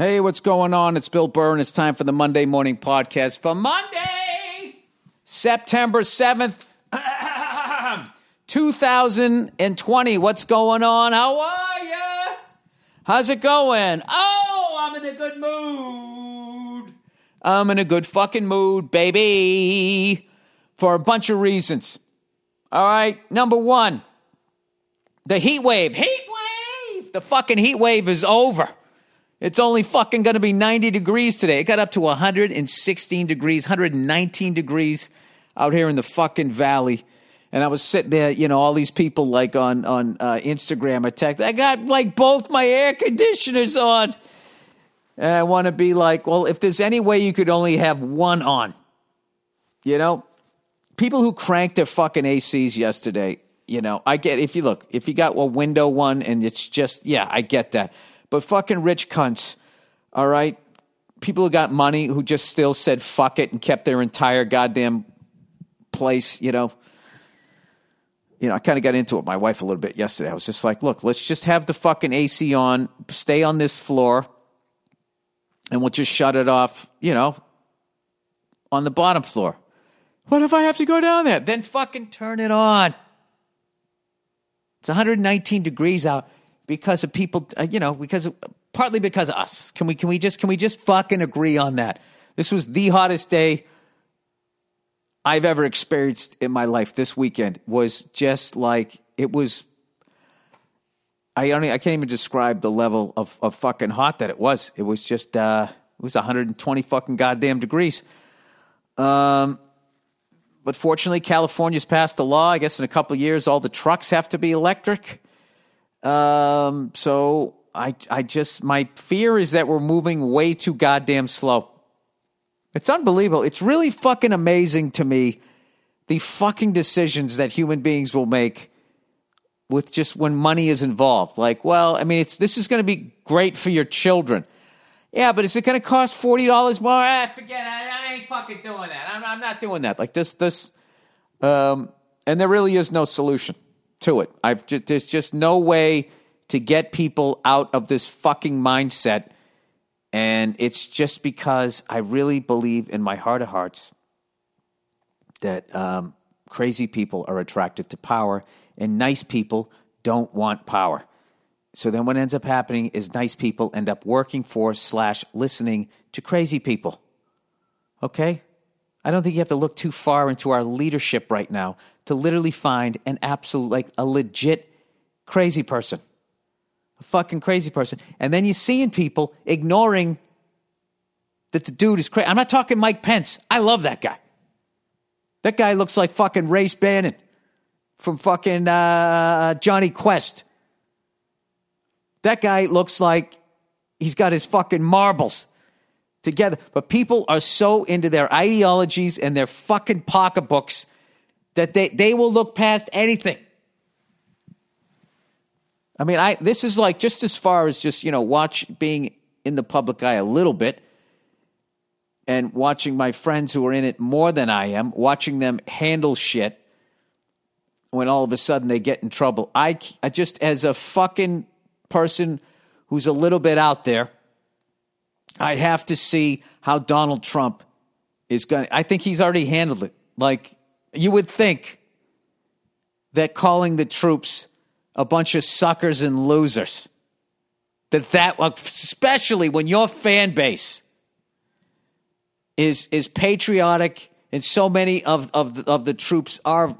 Hey, what's going on? It's Bill Burr, and it's time for the Monday Morning Podcast for Monday, September 7th, 2020. What's going on? How are you? How's it going? Oh, I'm in a good mood. I'm in a good fucking mood, baby, for a bunch of reasons. All right, number one, the heat wave. Heat wave! The fucking heat wave is over. It's only fucking going to be 90 degrees today. It got up to 116 degrees, 119 degrees out here in the fucking valley. And I was sitting there, you know, all these people like on on uh, Instagram attacked. I got like both my air conditioners on, and I want to be like, well, if there's any way you could only have one on, you know, people who cranked their fucking ACs yesterday, you know, I get if you look, if you got a window one and it's just, yeah, I get that. But fucking rich cunts, all right? People who got money who just still said fuck it and kept their entire goddamn place, you know. You know, I kind of got into it with my wife a little bit yesterday. I was just like, look, let's just have the fucking AC on, stay on this floor, and we'll just shut it off, you know, on the bottom floor. What if I have to go down there? Then fucking turn it on. It's 119 degrees out because of people, uh, you know, because of, partly because of us. Can we can we just can we just fucking agree on that? This was the hottest day I've ever experienced in my life. This weekend was just like it was. I only I can't even describe the level of of fucking hot that it was. It was just uh, it was 120 fucking goddamn degrees. Um, but fortunately, California's passed a law. I guess in a couple years, all the trucks have to be electric. Um, so I, I just, my fear is that we're moving way too goddamn slow. It's unbelievable. It's really fucking amazing to me the fucking decisions that human beings will make with just when money is involved. Like, well, I mean, it's this is going to be great for your children. Yeah, but is it going to cost forty dollars more? Ah, forget it. I ain't fucking doing that. I'm, I'm not doing that. Like this, this, um, and there really is no solution to it. I've just, there's just no way to get people out of this fucking mindset. And it's just because I really believe in my heart of hearts that um, crazy people are attracted to power and nice people don't want power. So then what ends up happening is nice people end up working for slash listening to crazy people. Okay? I don't think you have to look too far into our leadership right now to literally find an absolute, like a legit crazy person. A fucking crazy person. And then you're seeing people ignoring that the dude is crazy. I'm not talking Mike Pence. I love that guy. That guy looks like fucking Race Bannon from fucking uh, Jonny Quest. That guy looks like he's got his fucking marbles together. But people are so into their ideologies and their fucking pocketbooks that they, they will look past anything. I mean, I this is like just as far as just, you know, watch being in the public eye a little bit and watching my friends who are in it more than I am, watching them handle shit when all of a sudden they get in trouble. I, I just, as a fucking person who's a little bit out there, I have to see how Donald Trump is going to. I think he's already handled it. Like, you would think that calling the troops a bunch of suckers and losers, that that, especially when your fan base is, is patriotic and so many of, of, the, of the troops are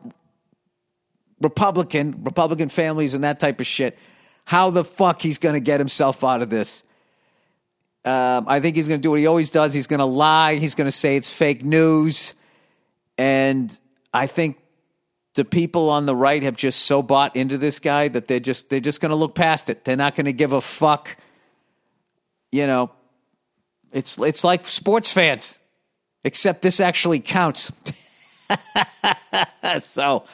Republican, Republican families and that type of shit, how the fuck he's going to get himself out of this. Um, I think he's going to do what he always does. He's going to lie. He's going to say it's fake news. And I think the people on the right have just so bought into this guy that they're just they're just going to look past it. They're not going to give a fuck. You know, it's it's like sports fans, except this actually counts. so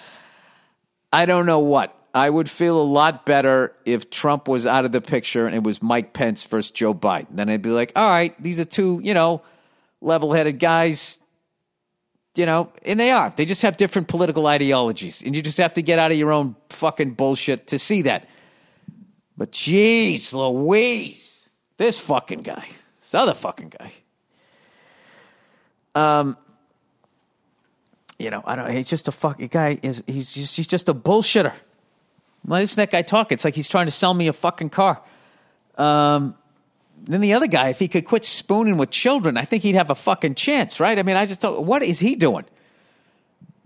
I don't know what. I would feel a lot better if Trump was out of the picture and it was Mike Pence versus Joe Biden. Then I'd be like, all right, these are two, you know, level headed guys you know, and they are. They just have different political ideologies, and you just have to get out of your own fucking bullshit to see that. But jeez, Louise, This fucking guy. This other fucking guy. Um, you know, I don't. He's just a fucking guy. Is he's just he's just a bullshitter. Why doesn't that guy talk? It's like he's trying to sell me a fucking car. Um, then the other guy, if he could quit spooning with children, I think he'd have a fucking chance, right? I mean, I just don't. What is he doing?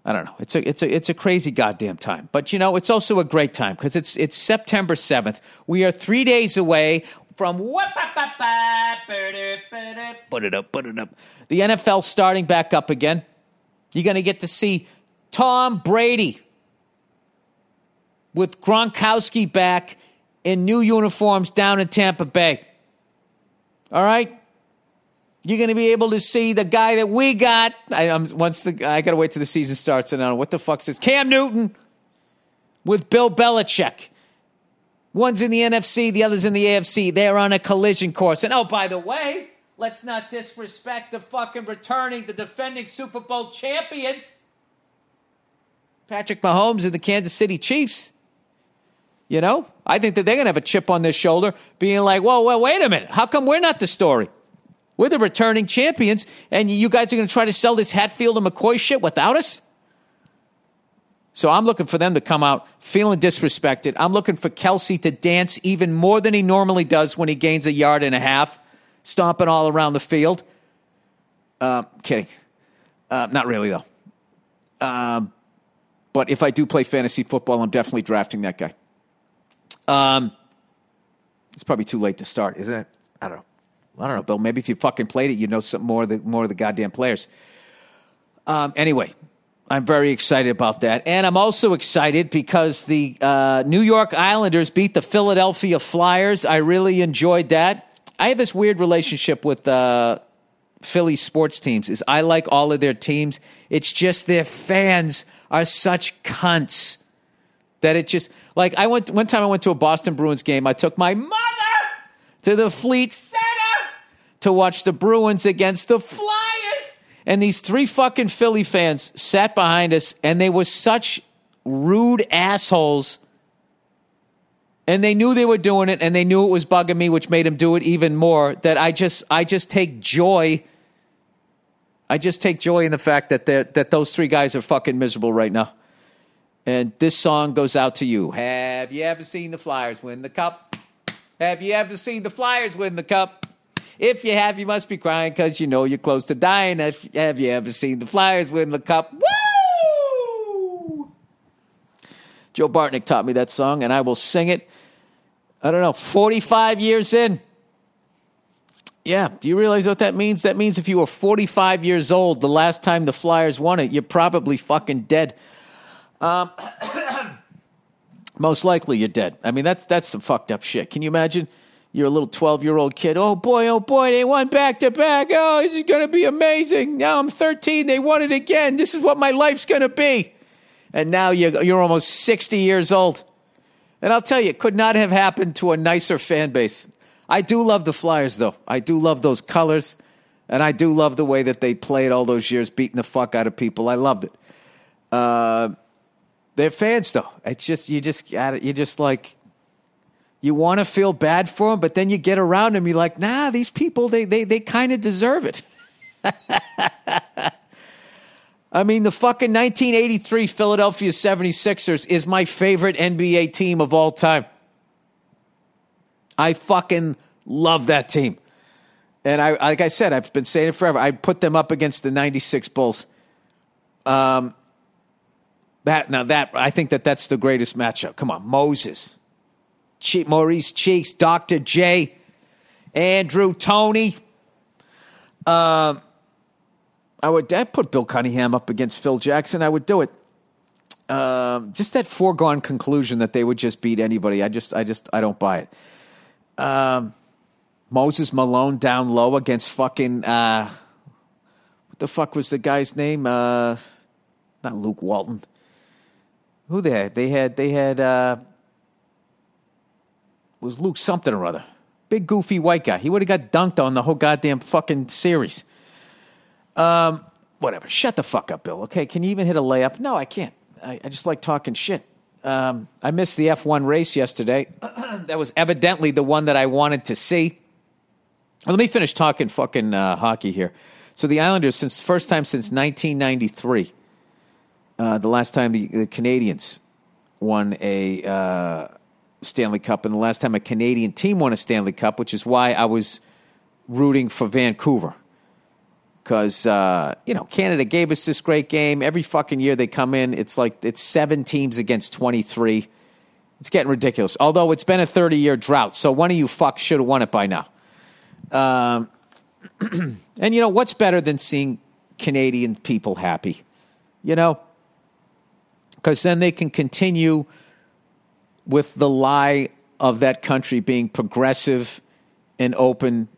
I don't know. It's a it's a it's a crazy goddamn time. But you know, it's also a great time because it's it's September seventh. We are three days away from put it up, put it up. The NFL starting back up again. You're going to get to see Tom Brady with Gronkowski back in new uniforms down in Tampa Bay. All right? You're going to be able to see the guy that we got. I, am once the I got to wait till the season starts and I don't know what the fuck is Cam Newton with Bill Belichick. One's in the NFC, the other's in the AFC. They're on a collision course. And oh, by the way, let's not disrespect the fucking returning, the defending Super Bowl champions, Patrick Mahomes and the Kansas City Chiefs. You know, I think that they're going to have a chip on their shoulder, being like, whoa, well, wait a minute. How come we're not the story? We're the returning champions, and you guys are going to try to sell this Hatfield and McCoy shit without us? So I'm looking for them to come out feeling disrespected. I'm looking for Kelce to dance even more than he normally does when he gains a yard and a half, stomping all around the field. Uh, kidding. Uh, not really, though. Um, but if I do play fantasy football, I'm definitely drafting that guy. Um, it's probably too late to start, isn't it? I don't know. I don't know, Bill. Maybe if you fucking played it, you'd know some more of the more of the goddamn players. Um, anyway, I'm very excited about that, and I'm also excited because the uh, New York Islanders beat the Philadelphia Flyers. I really enjoyed that. I have this weird relationship with uh, Philly sports teams. Is I like all of their teams. It's just their fans are such cunts that it just like I went one time I went to a Boston Bruins game. I took my mother to the Fleet Center to watch the Bruins against the Flyers. And these three fucking Philly fans sat behind us and they were such rude assholes. And they knew they were doing it and they knew it was bugging me, which made them do it even more. That I just I just take joy. I just take joy in the fact that that those three guys are fucking miserable right now. And this song goes out to you. Have you ever seen the Flyers win the cup? Have you ever seen the Flyers win the cup? If you have, you must be crying because you know you're close to dying. Have you ever seen the Flyers win the cup? Woo! Joe Bartnick taught me that song, and I will sing it. I don't know, 45 years in. Yeah, do you realize what that means? That means if you were 45 years old the last time the Flyers won it, you're probably fucking dead. Um, most likely you're dead. I mean, that's that's some fucked up shit. Can you imagine? You're a little 12 year old kid. Oh boy, oh boy, they won back to back. Oh, this is going to be amazing. Now I'm 13. They won it again. This is what my life's going to be. And now you're, you're almost 60 years old. And I'll tell you, it could not have happened to a nicer fan base. I do love the Flyers, though. I do love those colors. And I do love the way that they played all those years, beating the fuck out of people. I loved it. Uh, they're fans though. It's just you just you just like you want to feel bad for them, but then you get around them, you're like, nah, these people they they they kind of deserve it. I mean, the fucking 1983 Philadelphia 76ers is my favorite NBA team of all time. I fucking love that team. And I, like I said, I've been saying it forever. I put them up against the 96 Bulls. Um, that now that I think that that's the greatest matchup. Come on, Moses, che- Maurice Cheeks, Doctor J, Andrew Toney. Um, I would I'd put Bill Cunningham up against Phil Jackson. I would do it. Um, just that foregone conclusion that they would just beat anybody. I just I just I don't buy it. Um, Moses Malone down low against fucking uh, what the fuck was the guy's name? Uh, not Luke Walton who they had? They had they had uh, was Luke something or other. Big goofy white guy. He would have got dunked on the whole goddamn fucking series. Um, whatever. Shut the fuck up, Bill. Okay, can you even hit a layup? No, I can't. I, I just like talking shit. Um, I missed the F1 race yesterday. that was evidently the one that I wanted to see. Let me finish talking fucking uh, hockey here. So the Islanders, since first time since 1993, uh, the last time the, the Canadiens won a uh, Stanley Cup, and the last time a Canadian team won a Stanley Cup, which is why I was rooting for Vancouver. Because, uh, you know, Canada gave us this great game. Every fucking year they come in, it's like it's seven teams against 23. It's getting ridiculous. Although it's been a 30 year drought, so one of you fucks should have won it by now. Um, and, you know, what's better than seeing Canadian people happy? You know? Because then they can continue with the lie of that country being progressive and open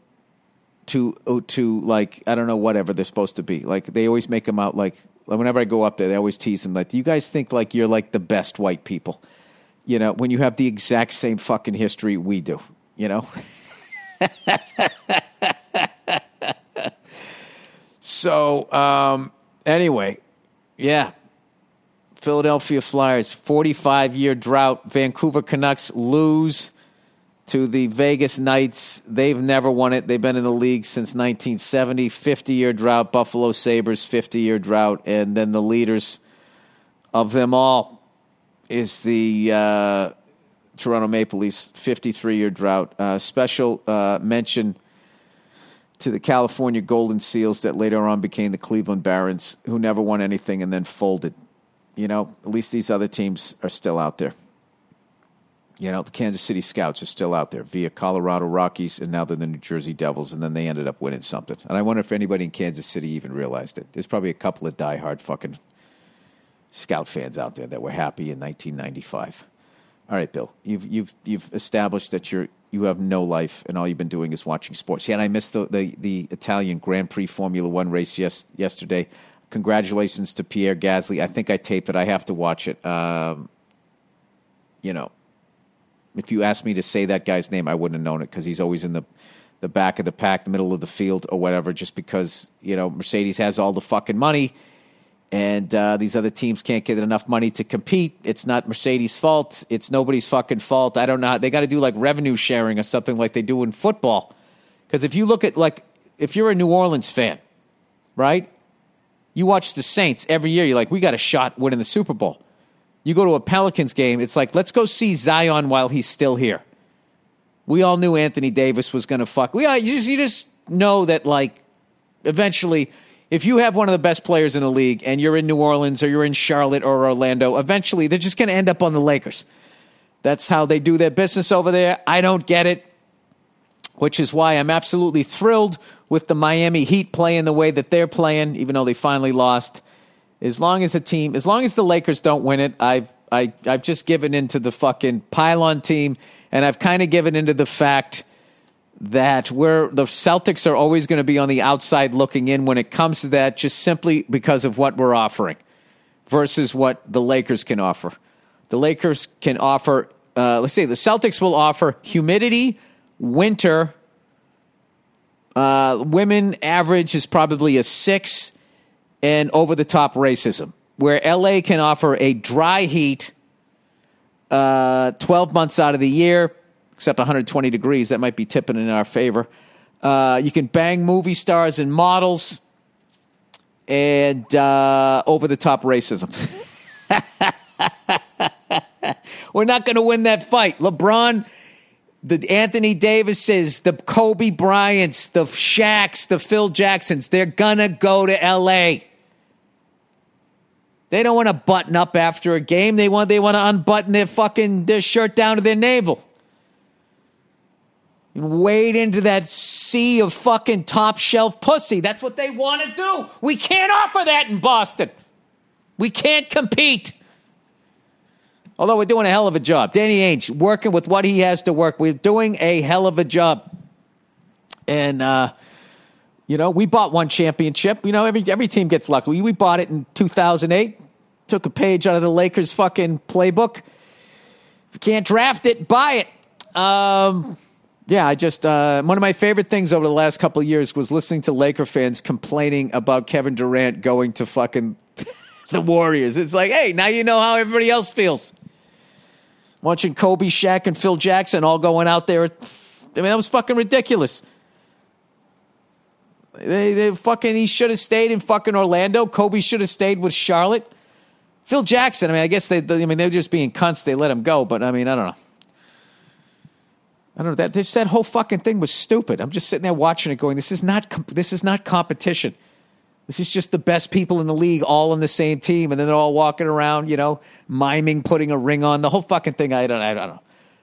to to like I don't know whatever they're supposed to be. Like they always make them out like whenever I go up there, they always tease them like, "Do you guys think like you're like the best white people?" You know, when you have the exact same fucking history we do. You know. so um, anyway, yeah, Philadelphia Flyers, 45 year drought. Vancouver Canucks lose to the Vegas Knights. They've never won it. They've been in the league since 1970. 50 year drought. Buffalo Sabres, 50 year drought. And then the leaders of them all is the uh, Toronto Maple Leafs, 53 year drought. Uh, special uh, mention to the California Golden Seals that later on became the Cleveland Barons, who never won anything and then folded you know, at least these other teams are still out there. You know, the Kansas City Scouts are still out there via Colorado Rockies, and now they're the New Jersey Devils, and then they ended up winning something. And I wonder if anybody in Kansas City even realized it. There's probably a couple of diehard fucking Scout fans out there that were happy in 1995. All right, Bill, you've you've you've established that you're you have no life, and all you've been doing is watching sports. Yeah, and I missed the the, the Italian Grand Prix Formula One race yes, yesterday. Congratulations to Pierre Gasly. I think I taped it. I have to watch it. Um, you know, if you asked me to say that guy's name, I wouldn't have known it because he's always in the the back of the pack, the middle of the field, or whatever. Just because you know Mercedes has all the fucking money, and uh, these other teams can't get enough money to compete. It's not Mercedes' fault. It's nobody's fucking fault. I don't know. They got to do like revenue sharing or something like they do in football. Because if you look at like if you're a New Orleans fan, right? You watch the Saints every year. You're like, we got a shot winning the Super Bowl. You go to a Pelicans game. It's like, let's go see Zion while he's still here. We all knew Anthony Davis was going to fuck. We, you, just, you just know that, like, eventually, if you have one of the best players in the league and you're in New Orleans or you're in Charlotte or Orlando, eventually they're just going to end up on the Lakers. That's how they do their business over there. I don't get it, which is why I'm absolutely thrilled with the Miami Heat playing the way that they're playing, even though they finally lost. As long as the team, as long as the Lakers don't win it, I've I, I've just given into the fucking pylon team, and I've kind of given into the fact that we're the Celtics are always going to be on the outside looking in when it comes to that, just simply because of what we're offering versus what the Lakers can offer. The Lakers can offer, uh, let's say, the Celtics will offer humidity, winter, uh, women average is probably a six and over the top racism, where LA can offer a dry heat uh, 12 months out of the year, except 120 degrees. That might be tipping in our favor. Uh, you can bang movie stars and models and uh, over the top racism. We're not going to win that fight. LeBron the Anthony Davises, the Kobe Bryants, the Shaqs, the Phil Jacksons, they're gonna go to LA. They don't want to button up after a game. They want they want to unbutton their fucking their shirt down to their navel. And wade into that sea of fucking top shelf pussy. That's what they want to do. We can't offer that in Boston. We can't compete. Although we're doing a hell of a job. Danny Ainge working with what he has to work. We're doing a hell of a job. And, uh, you know, we bought one championship. You know, every, every team gets lucky. We, we bought it in 2008. Took a page out of the Lakers' fucking playbook. If you can't draft it, buy it. Um, yeah, I just uh, one of my favorite things over the last couple of years was listening to Laker fans complaining about Kevin Durant going to fucking the Warriors. It's like, hey, now you know how everybody else feels watching Kobe, Shaq, and Phil Jackson all going out there. I mean, that was fucking ridiculous. They, they fucking he should have stayed in fucking Orlando. Kobe should have stayed with Charlotte. Phil Jackson. I mean, I guess they. I mean, they're just being cunts. They let him go. But I mean, I don't know. I don't know that that whole fucking thing was stupid. I'm just sitting there watching it, going, "This is not this is not competition. This is just the best people in the league all on the same team, and then they're all walking around, you know, miming, putting a ring on the whole fucking thing. I don't, I don't know,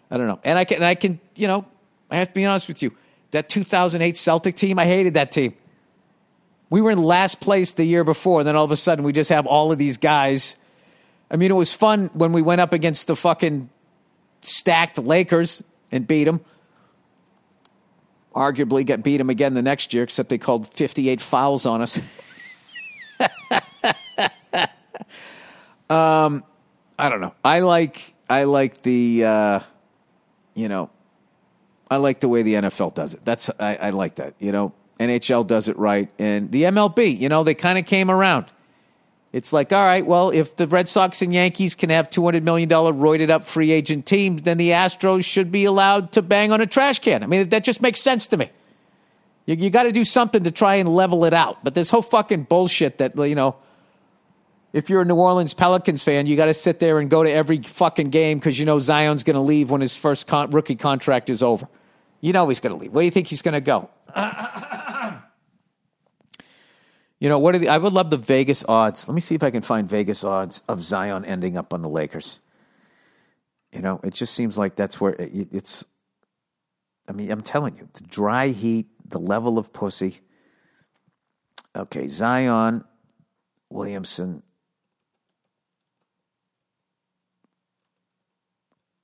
I don't know. And I can, and I can, you know, I have to be honest with you. That 2008 Celtic team, I hated that team. We were in last place the year before, and then all of a sudden we just have all of these guys. I mean, it was fun when we went up against the fucking stacked Lakers and beat them. Arguably, get beat them again the next year, except they called 58 fouls on us. um, I don't know. I like I like the uh, you know I like the way the NFL does it. That's I, I like that. You know, NHL does it right, and the MLB. You know, they kind of came around. It's like, all right, well, if the Red Sox and Yankees can have $200 million roided up free agent teams, then the Astros should be allowed to bang on a trash can. I mean, that just makes sense to me. You, you got to do something to try and level it out. But this whole fucking bullshit that, you know, if you're a New Orleans Pelicans fan, you got to sit there and go to every fucking game because you know Zion's going to leave when his first con- rookie contract is over. You know he's going to leave. Where do you think he's going to go? You know, what are the, I would love the Vegas odds. Let me see if I can find Vegas odds of Zion ending up on the Lakers. You know, it just seems like that's where it, it's. I mean, I'm telling you, the dry heat, the level of pussy. Okay, Zion Williamson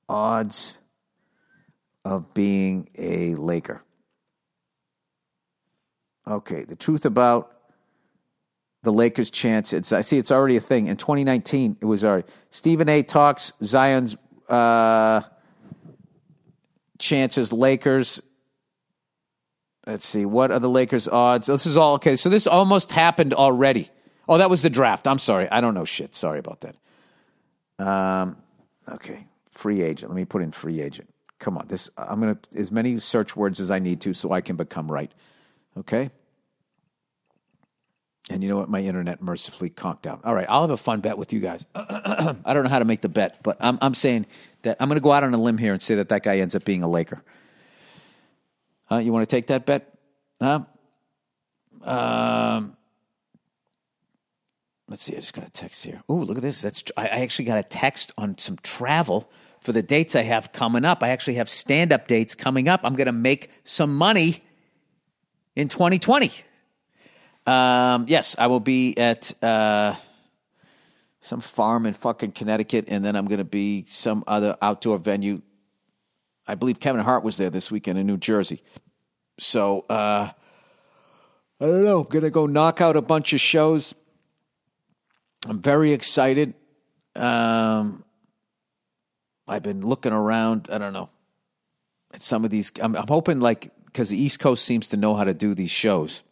odds of being a Laker. Okay, the truth about the Lakers' chance. It's I see it's already a thing. In 2019, it was already Stephen A. talks Zion's uh, chances. Lakers. Let's see what are the Lakers' odds. This is all okay. So this almost happened already. Oh, that was the draft. I'm sorry. I don't know shit. Sorry about that. Um, okay, free agent. Let me put in free agent. Come on, this I'm gonna as many search words as I need to so I can become right. Okay. And you know what? My internet mercifully conked out. All right, I'll have a fun bet with you guys. I don't know how to make the bet, but I'm, I'm saying that I'm going to go out on a limb here and say that that guy ends up being a Laker. Uh, you want to take that bet? Huh? Um, let's see. I just got a text here. Oh, look at this. That's I, I actually got a text on some travel for the dates I have coming up. I actually have stand up dates coming up. I'm going to make some money in 2020. Um, yes, I will be at uh, some farm in fucking Connecticut, and then I'm going to be some other outdoor venue. I believe Kevin Hart was there this weekend in New Jersey. So uh, I don't know. I'm going to go knock out a bunch of shows. I'm very excited. Um, I've been looking around. I don't know at some of these. I'm, I'm hoping like because the East Coast seems to know how to do these shows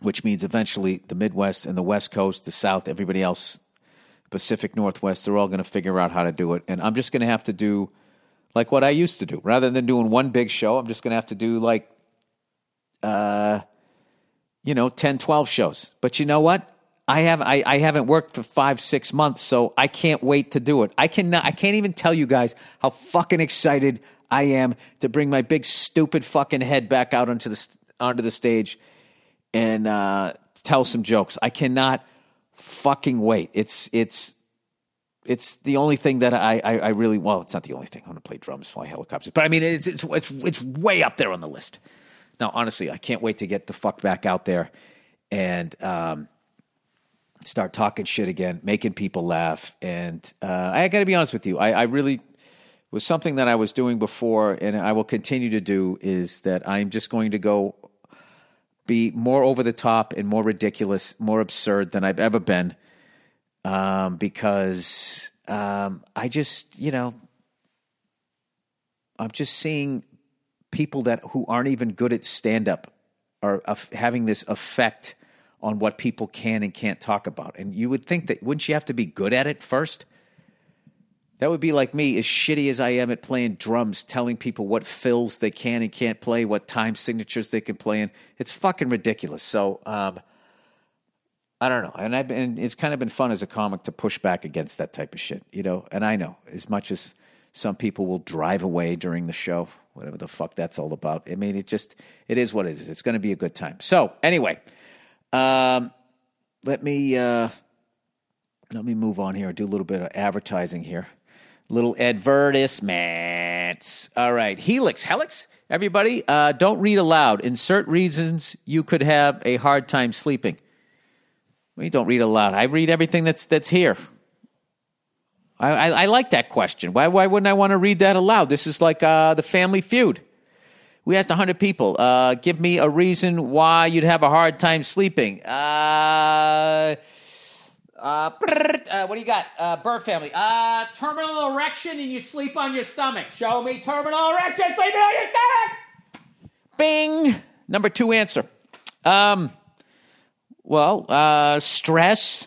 which means eventually the Midwest and the West Coast, the South, everybody else, Pacific Northwest, they're all going to figure out how to do it. And I'm just going to have to do like what I used to do. Rather than doing one big show, I'm just going to have to do like, uh, you know, 10, 12 shows. But you know what? I have I, I haven't worked for five six months, so I can't wait to do it. I cannot I can't even tell you guys how fucking excited I am to bring my big stupid fucking head back out onto the onto the stage and uh, tell some jokes. I cannot fucking wait. It's it's it's the only thing that I, I, I really well. It's not the only thing. I want to play drums, fly helicopters, but I mean it's it's it's it's way up there on the list. Now, honestly, I can't wait to get the fuck back out there and um, start talking shit again, making people laugh. And uh, I got to be honest with you, I, I really was something that I was doing before, and I will continue to do. Is that I'm just going to go be more over the top and more ridiculous, more absurd than I've ever been. Um, because um, I just, you know, I'm just seeing people that who aren't even good at stand up are uh, having this effect on what people can and can't talk about. And you would think that wouldn't you have to be good at it first? That would be like me, as shitty as I am at playing drums, telling people what fills they can and can't play, what time signatures they can play in. It's fucking ridiculous. So, um, I don't know. And I've been, it's kind of been fun as a comic to push back against that type of shit, you know? And I know as much as some people will drive away during the show, whatever the fuck that's all about. I mean, it just, it is what it is. It's going to be a good time. So, anyway, um, let me, uh, let me move on here. Do a little bit of advertising here. Little advertisements. All right. Helix. Helix? Everybody, uh, don't read aloud. Insert reasons you could have a hard time sleeping. We don't read aloud. I read everything that's that's here. I, I, I like that question. Why why wouldn't I want to read that aloud? This is like uh, the Family Feud. We asked 100 people, uh, give me a reason why you'd have a hard time sleeping. Uh, uh, uh, what do you got? Uh, bird family. Uh, terminal erection and you sleep on your stomach. Show me terminal erection, sleeping on your stomach. Bing. Number two answer. Um, well, uh, stress.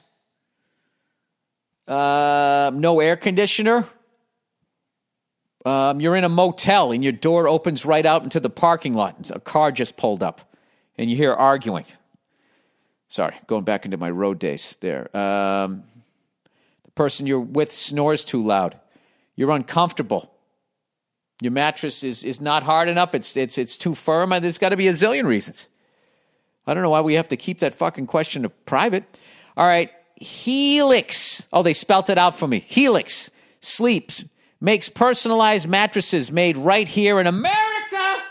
Uh, no air conditioner. Um, you're in a motel and your door opens right out into the parking lot. A car just pulled up and you hear arguing. Sorry, going back into my road days there. Um, the person you're with snores too loud. You're uncomfortable. Your mattress is, is not hard enough. It's, it's, it's too firm. And there's got to be a zillion reasons. I don't know why we have to keep that fucking question private. All right, Helix. Oh, they spelt it out for me. Helix sleeps makes personalized mattresses made right here in America.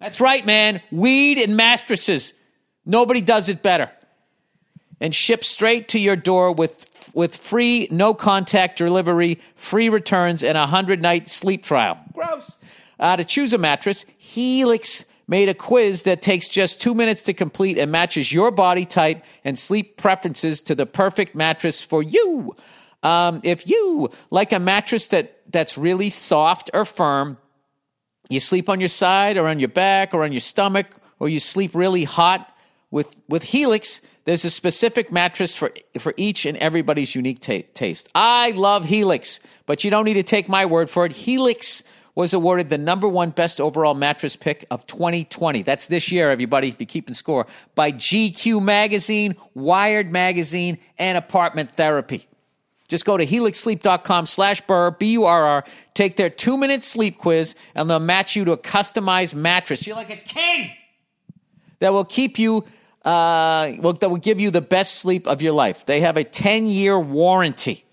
That's right, man. Weed and mattresses. Nobody does it better and shipped straight to your door with with free no contact delivery, free returns, and a hundred night sleep trial. Gross. Uh, to choose a mattress, Helix made a quiz that takes just two minutes to complete and matches your body type and sleep preferences to the perfect mattress for you. Um, if you like a mattress that that's really soft or firm, you sleep on your side or on your back or on your stomach, or you sleep really hot with with Helix there's a specific mattress for, for each and everybody's unique ta- taste. I love Helix, but you don't need to take my word for it. Helix was awarded the number one best overall mattress pick of 2020. That's this year, everybody, if you're keeping score, by GQ Magazine, Wired Magazine, and Apartment Therapy. Just go to helixsleep.com slash burr, B-U-R-R, take their two-minute sleep quiz, and they'll match you to a customized mattress. You're like a king that will keep you uh, well, that will give you the best sleep of your life. They have a 10 year warranty,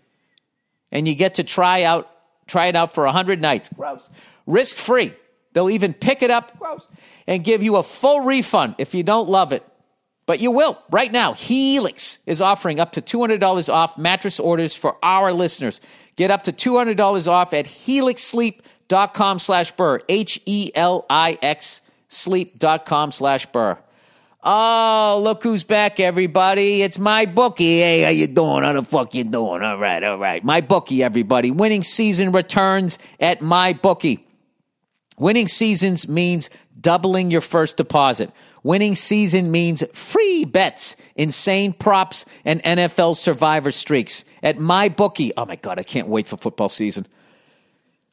and you get to try out try it out for 100 nights. Gross. Risk free. They'll even pick it up gross, and give you a full refund if you don't love it. But you will. Right now, Helix is offering up to $200 off mattress orders for our listeners. Get up to $200 off at helixsleep.com slash burr. H E L I X sleep.com slash burr. Oh, look who's back, everybody. It's MyBookie. Hey, how you doing? How the fuck you doing? All right, all right. MyBookie, everybody. Winning season returns at MyBookie. Winning seasons means doubling your first deposit. Winning season means free bets, insane props, and NFL survivor streaks. At MyBookie, oh my God, I can't wait for football season.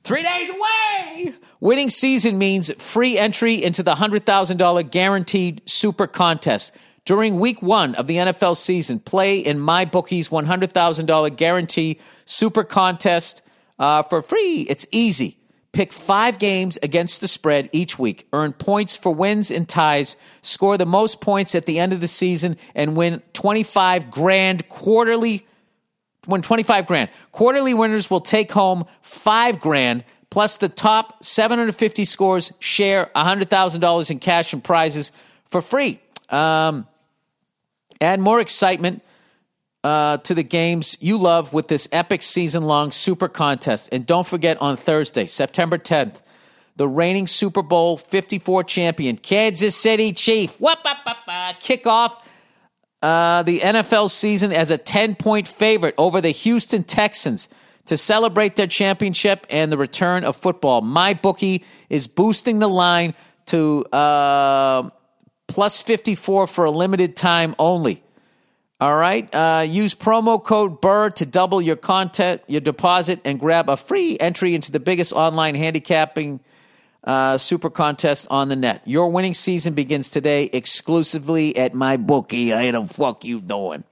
Three days away. Winning season means free entry into the $100,000 guaranteed super contest. During week one of the NFL season, play in MyBookie's $100,000 guarantee super contest uh, for free. It's easy. Pick five games against the spread each week, earn points for wins and ties, score the most points at the end of the season, and win 25 grand quarterly win 25 grand. Quarterly winners will take home 5 grand plus the top 750 scores share $100,000 in cash and prizes for free. Um, add more excitement uh, to the games you love with this epic season long super contest. And don't forget on Thursday, September 10th, the reigning Super Bowl 54 champion, Kansas City Chief, whoop, kick off uh, the NFL season as a 10 point favorite over the Houston Texans to celebrate their championship and the return of football. MyBookie is boosting the line to uh, plus 54 for a limited time only. All right. Uh, use promo code BURR to double your content, your deposit, and grab a free entry into the biggest online handicapping uh, super contest on the net. Your winning season begins today exclusively at MyBookie. I the fuck you doing?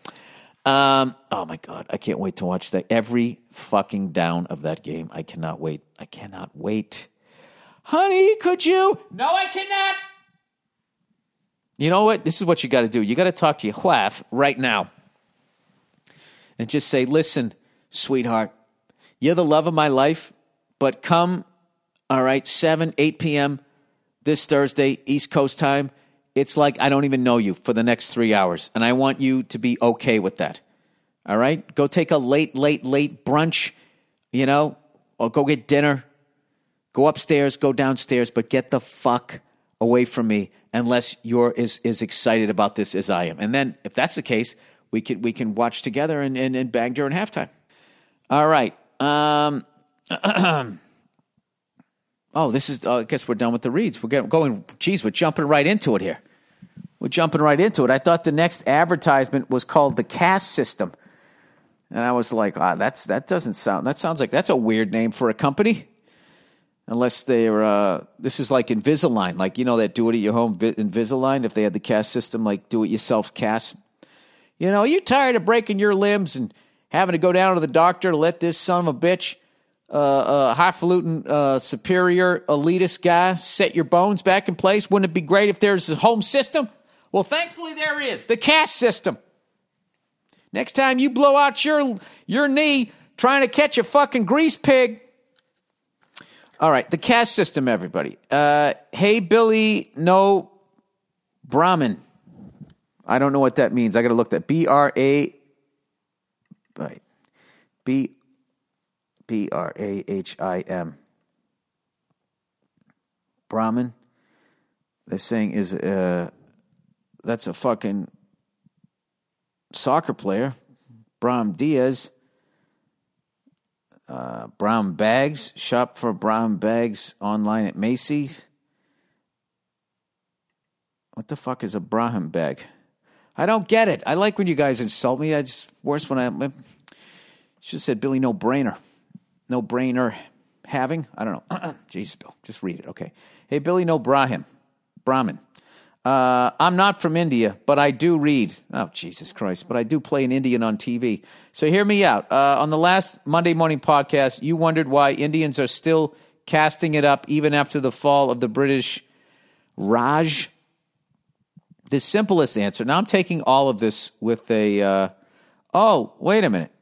Um, oh my god, I can't wait to watch that. Every fucking down of that game. I cannot wait. I cannot wait. Honey, could you? No, I cannot. You know what? This is what you got to do. You got to talk to your wife right now and just say, listen, sweetheart, you're the love of my life, but come, all right, 7, 8 p.m. this Thursday, East Coast time. It's like I don't even know you for the next three hours. And I want you to be okay with that. All right? Go take a late, late, late brunch, you know, or go get dinner. Go upstairs, go downstairs, but get the fuck away from me unless you're as, as excited about this as I am. And then if that's the case, we can we can watch together and, and, and bang during halftime. All right. Um, oh, this is. Uh, I guess we're done with the reads. We're getting, going. Geez, we're jumping right into it here. We're jumping right into it. I thought the next advertisement was called the Cast System, and I was like, ah, that's that doesn't sound. That sounds like that's a weird name for a company unless they're uh, this is like Invisalign, like you know that do it at your home Invisalign. If they had the cast system, like do it yourself cast, you know, you tired of breaking your limbs and having to go down to the doctor to let this son of a bitch, uh, uh, highfalutin, uh, superior, elitist guy set your bones back in place. Wouldn't it be great if there's a home system? Well, thankfully there is the cast system. Next time you blow out your your knee trying to catch a fucking grease pig all right, the caste system, everybody. Uh, hey, Billy, no Brahmin. I don't know what that means. I got to look that B R A. Right, B B R A H I M. Brahmin. They're saying is uh, that's a fucking soccer player, Brahim Diaz uh, brown bags. Shop for brown bags online at Macy's. What the fuck is a Brahim bag? I don't get it. I like when you guys insult me. It's worse when I. Just said Billy, no brainer. No brainer having? I don't know. Jesus, Bill. Just read it. Okay. Hey, Billy, no Brahim. Brahmin. Uh, I'm not from India, but I do read. Oh, Jesus Christ. But I do play an Indian on TV. So hear me out. Uh, on the last Monday morning podcast, you wondered why Indians are still casting it up even after the fall of the British Raj. The simplest answer. Now I'm taking all of this with a. Uh, oh, wait a minute.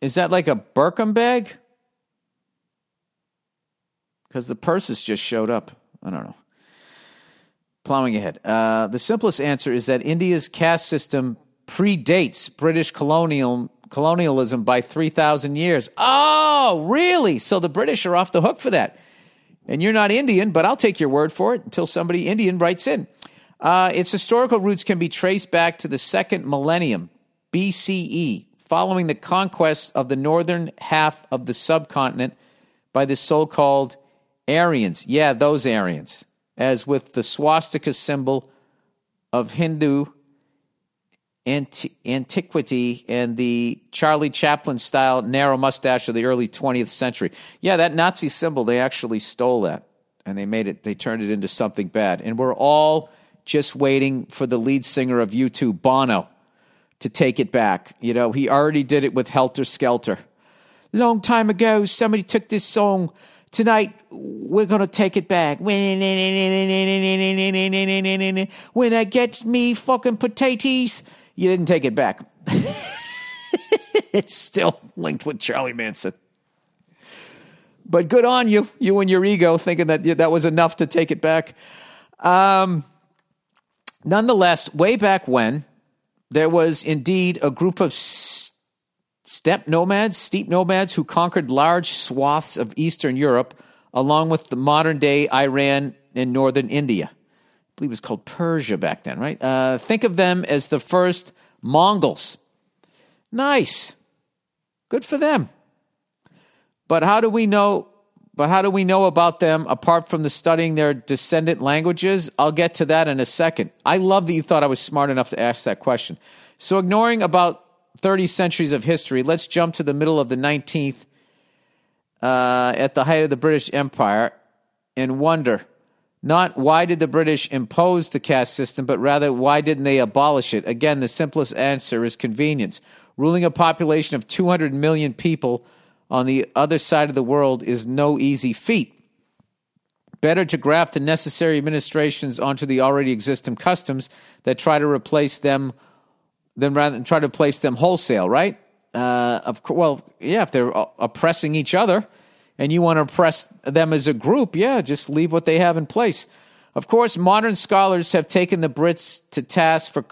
Is that like a Birkin bag? Because the purses just showed up. I don't know plowing ahead. Uh, the simplest answer is that India's caste system predates British colonial colonialism by 3,000 years. Oh, really? So the British are off the hook for that. And you're not Indian, but I'll take your word for it until somebody Indian writes in. Uh, its historical roots can be traced back to the second millennium, BCE, following the conquest of the northern half of the subcontinent by the so called Aryans. Yeah, those Aryans as with the swastika symbol of Hindu anti- antiquity and the Charlie Chaplin style narrow mustache of the early 20th century. Yeah, that Nazi symbol, they actually stole that and they made it, they turned it into something bad. And we're all just waiting for the lead singer of U2, Bono, to take it back. You know, he already did it with Helter Skelter. Long time ago, somebody took this song Tonight, we're going to take it back. When I get me fucking potatoes, you didn't take it back. it's still linked with Charlie Manson. But good on you, you and your ego, thinking that that was enough to take it back. Um, nonetheless, way back when, there was indeed a group of steppe nomads, steppe nomads who conquered large swaths of Eastern Europe, along with the modern day Iran and northern India. I believe it was called Persia back then, right? Uh, think of them as the first Mongols. Nice. Good for them. But how do we know but how do we know about them apart from the studying their descendant languages? I'll get to that in a second. I love that you thought I was smart enough to ask that question. So, ignoring about 30 centuries of history, let's jump to the middle of the 19th uh, at the height of the British Empire and wonder not why did the British impose the caste system, but rather why didn't they abolish it? Again, the simplest answer is convenience. Ruling a population of 200 million people on the other side of the world is no easy feat. Better to graft the necessary administrations onto the already existing customs that try to replace them than rather than try to place them wholesale, right? Uh, of well, yeah, if they're oppressing each other and you want to oppress them as a group, yeah, just leave what they have in place. Of course, modern scholars have taken the Brits to task for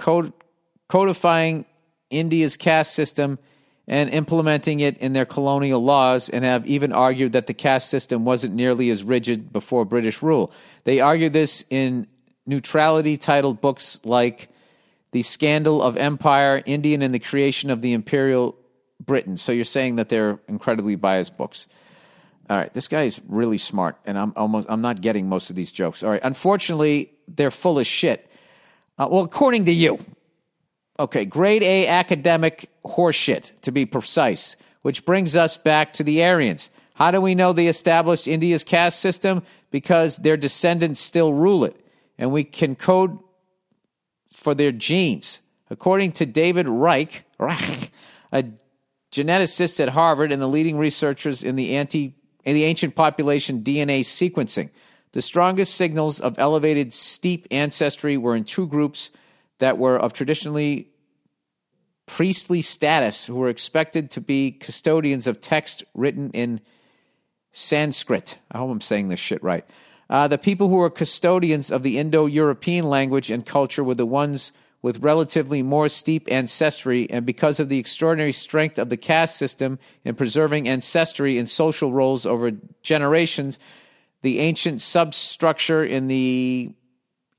codifying India's caste system and implementing it in their colonial laws, and have even argued that the caste system wasn't nearly as rigid before British rule. They argue this in neutrality titled books like The Scandal of Empire, Indian and the Creation of the Imperial Britain. So you're saying that they're incredibly biased books. All right, this guy is really smart, and I'm almost I'm not getting most of these jokes. All right, unfortunately, they're full of shit. Uh, well, according to you, Okay, grade A academic horseshit, to be precise, which brings us back to the Aryans. How do we know they established India's caste system? Because their descendants still rule it, and we can code for their genes. According to David Reich, Reich a geneticist at Harvard and the leading researchers in the anti in the ancient population DNA sequencing, the strongest signals of elevated steppe ancestry were in two groups that were of traditionally priestly status who were expected to be custodians of text written in Sanskrit. I hope I'm saying this shit right. Uh, the people who were custodians of the Indo European language and culture were the ones with relatively more steppe ancestry, and because of the extraordinary strength of the caste system in preserving ancestry and social roles over generations, the ancient substructure in the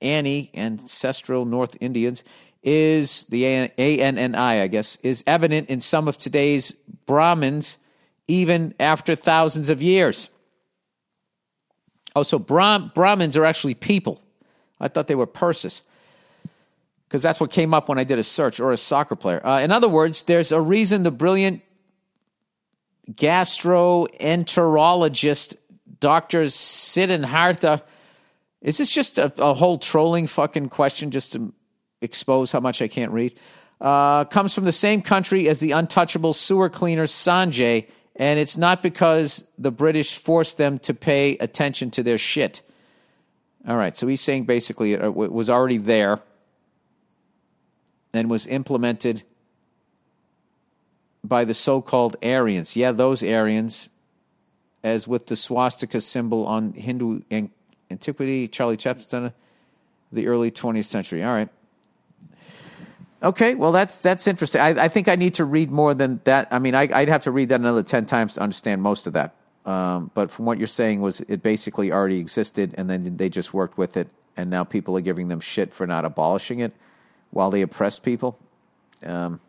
Annie, ancestral North Indians, is the ANNI, I guess, is evident in some of today's Brahmins even after thousands of years. Oh, so Brahm, Brahmins are actually people. I thought they were purses because that's what came up when I did a search, or a soccer player. Uh, in other words, there's a reason the brilliant gastroenterologist Dr. Siddhartha is this just a, a, whole trolling fucking question just to expose how much I can't read? Uh, comes from the same country as the untouchable sewer cleaner Sanjay, and it's not because the British forced them to pay attention to their shit. All right, so he's saying basically it uh, was already there and was implemented by the so called Aryans. Yeah, those Aryans, as with the swastika symbol on Hindu antiquity, Charlie Chaplin, the early 20th century. All right. Okay, well that's that's interesting. I, I think I need to read more than that. I mean, I, would have to read that another ten times to understand most of that. Um, but from what you're saying, was it basically already existed, and then they just worked with it, and now people are giving them shit for not abolishing it while they oppressed people. Um,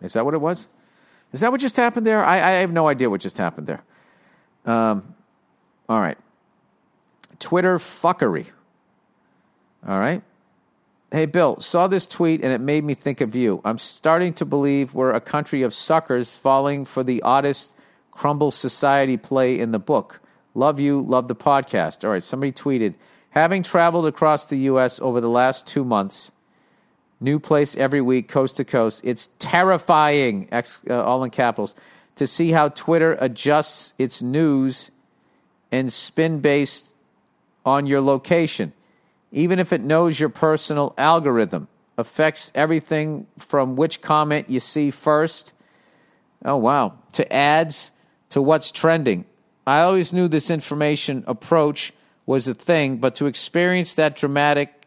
is that what it was? Is that what just happened there? I, I have no idea what just happened there. Um, all right. Twitter fuckery. All right. Hey, Bill, saw this tweet and it made me think of you. I'm starting to believe we're a country of suckers falling for the oddest crumble society play in the book. Love you, love the podcast. All right, somebody tweeted Having traveled across the U.S. over the last two months, new place every week, coast to coast, it's terrifying, uh, all in capitals, to see how Twitter adjusts its news and spin based on your location, even if it knows your personal algorithm, affects everything from which comment you see first. Oh, wow. To ads, to what's trending. I always knew this information approach was a thing, but to experience that dramatic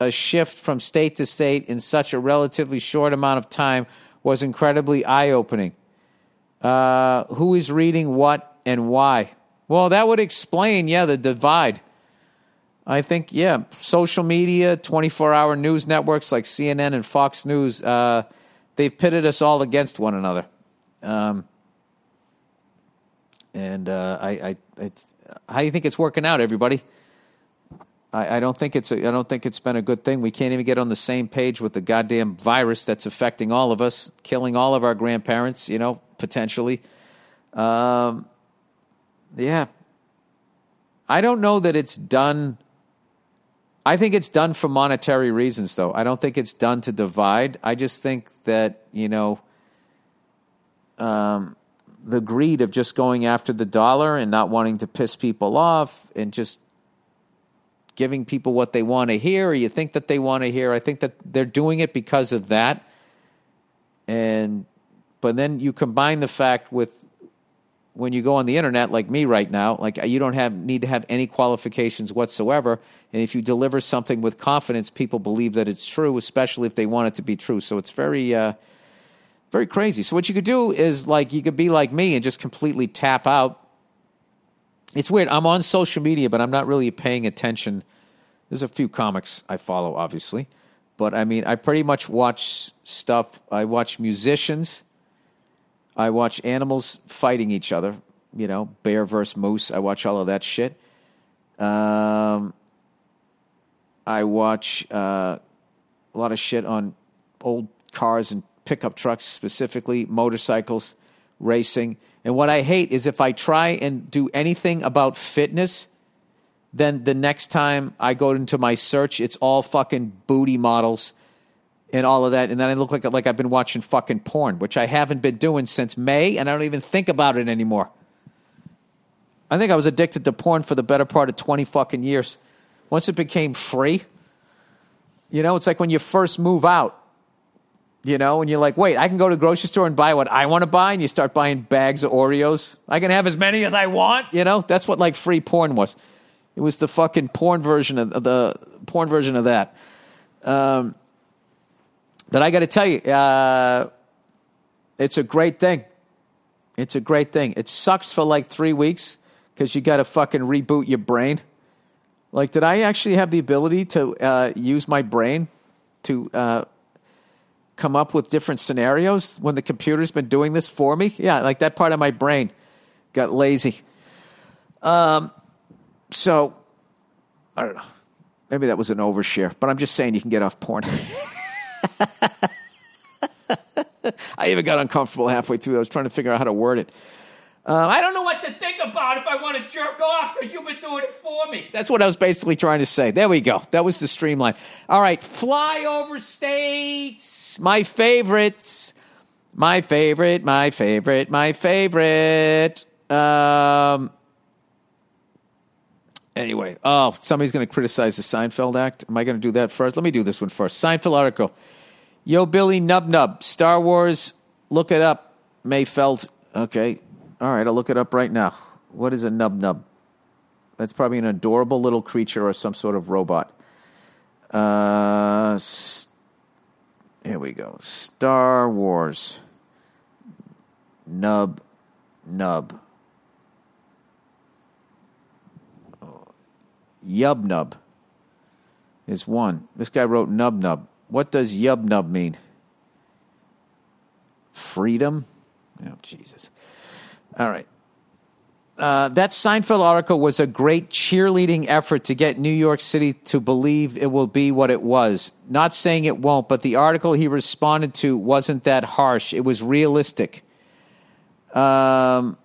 a shift from state to state in such a relatively short amount of time was incredibly eye opening. Uh, who is reading what and why? Well, that would explain, yeah, the divide. I think, yeah, social media, 24 hour news networks like CNN and Fox News, uh, they've pitted us all against one another. Um, And uh, I, I, how do you think it's working out, everybody? I, I don't think it's a, I don't think it's been a good thing. We can't even get on the same page with the goddamn virus that's affecting all of us, killing all of our grandparents. You know, potentially. Um, yeah, I don't know that it's done. I think it's done for monetary reasons, though. I don't think it's done to divide. I just think that you know, um, the greed of just going after the dollar and not wanting to piss people off and just giving people what they want to hear or you think that they want to hear. I think that they're doing it because of that. And but then you combine the fact with when you go on the internet like me right now, like you don't have need to have any qualifications whatsoever. And if you deliver something with confidence, people believe that it's true, especially if they want it to be true. So it's very uh, very crazy. So what you could do is like you could be like me and just completely tap out it's weird. I'm on social media, but I'm not really paying attention. There's a few comics I follow, obviously, but I mean, I pretty much watch stuff. I watch musicians. I watch animals fighting each other. You know, bear versus moose. I watch all of that shit. Um, I watch uh, a lot of shit on old cars and pickup trucks, specifically motorcycles, racing. And what I hate is if I try and do anything about fitness, then the next time I go into my search, it's all fucking booty models and all of that. And then I look like, like I've been watching fucking porn, which I haven't been doing since May, and I don't even think about it anymore. I think I was addicted to porn for the better part of 20 fucking years. Once it became free, you know, it's like when you first move out you know, and you're like, wait, I can go to the grocery store and buy what I want to buy, and you start buying bags of Oreos. I can have as many as I want, you know? That's what like free porn was. It was the fucking porn version of the porn version of that. Um, but I got to tell you, uh, it's a great thing. It's a great thing. It sucks for like three weeks because you got to fucking reboot your brain. Like, did I actually have the ability to uh, use my brain to uh, come up with different scenarios when the computer's been doing this for me. Yeah, like that part of my brain got lazy. Um, so I don't know. Maybe that was an overshare, but I'm just saying you can get off porn. I even got uncomfortable halfway through. I was trying to figure out how to word it. Uh, I don't know what to think about if I want to jerk off because you've been doing it for me. That's what I was basically trying to say. There we go. That was the streamline. All right, flyover states my favorites. My favorite, my favorite, my favorite. Um, anyway, oh, somebody's going to criticize the Seinfeld act. Am I going to do that first? Let me do this one first. Seinfeld article. Yo, Billy Nub Nub. Star Wars. Look it up. Mayfeld. Okay. All right, I'll look it up right now. What is a Nub Nub? That's probably an adorable little creature or some sort of robot. Uh, here we go. Star Wars. Nub. Nub. Yub Nub is one. This guy wrote Nub Nub. What does Yub Nub mean? Freedom? Oh, Jesus. All right uh, that Seinfeld article was a great cheerleading effort to get New York City to believe it will be what it was. Not saying it won't, but the article he responded to wasn't that harsh. It was realistic. Um,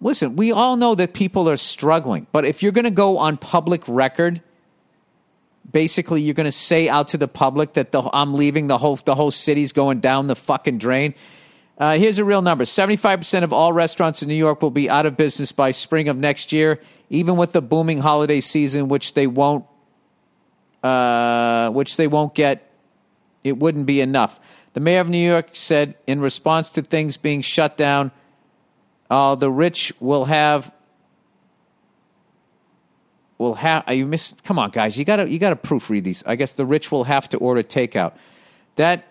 listen, we all know that people are struggling, but if you're going to go on public record, basically you're going to say out to the public that the, I'm leaving the whole the whole city's going down the fucking drain uh, here's a real number 75% of all restaurants in New York will be out of business by spring of next year, even with the booming holiday season, which they won't, uh, which they won't get. It wouldn't be enough. The mayor of New York said in response to things being shut down, uh, the rich will have will have you missed come on guys you gotta you gotta proofread these i guess the rich will have to order takeout that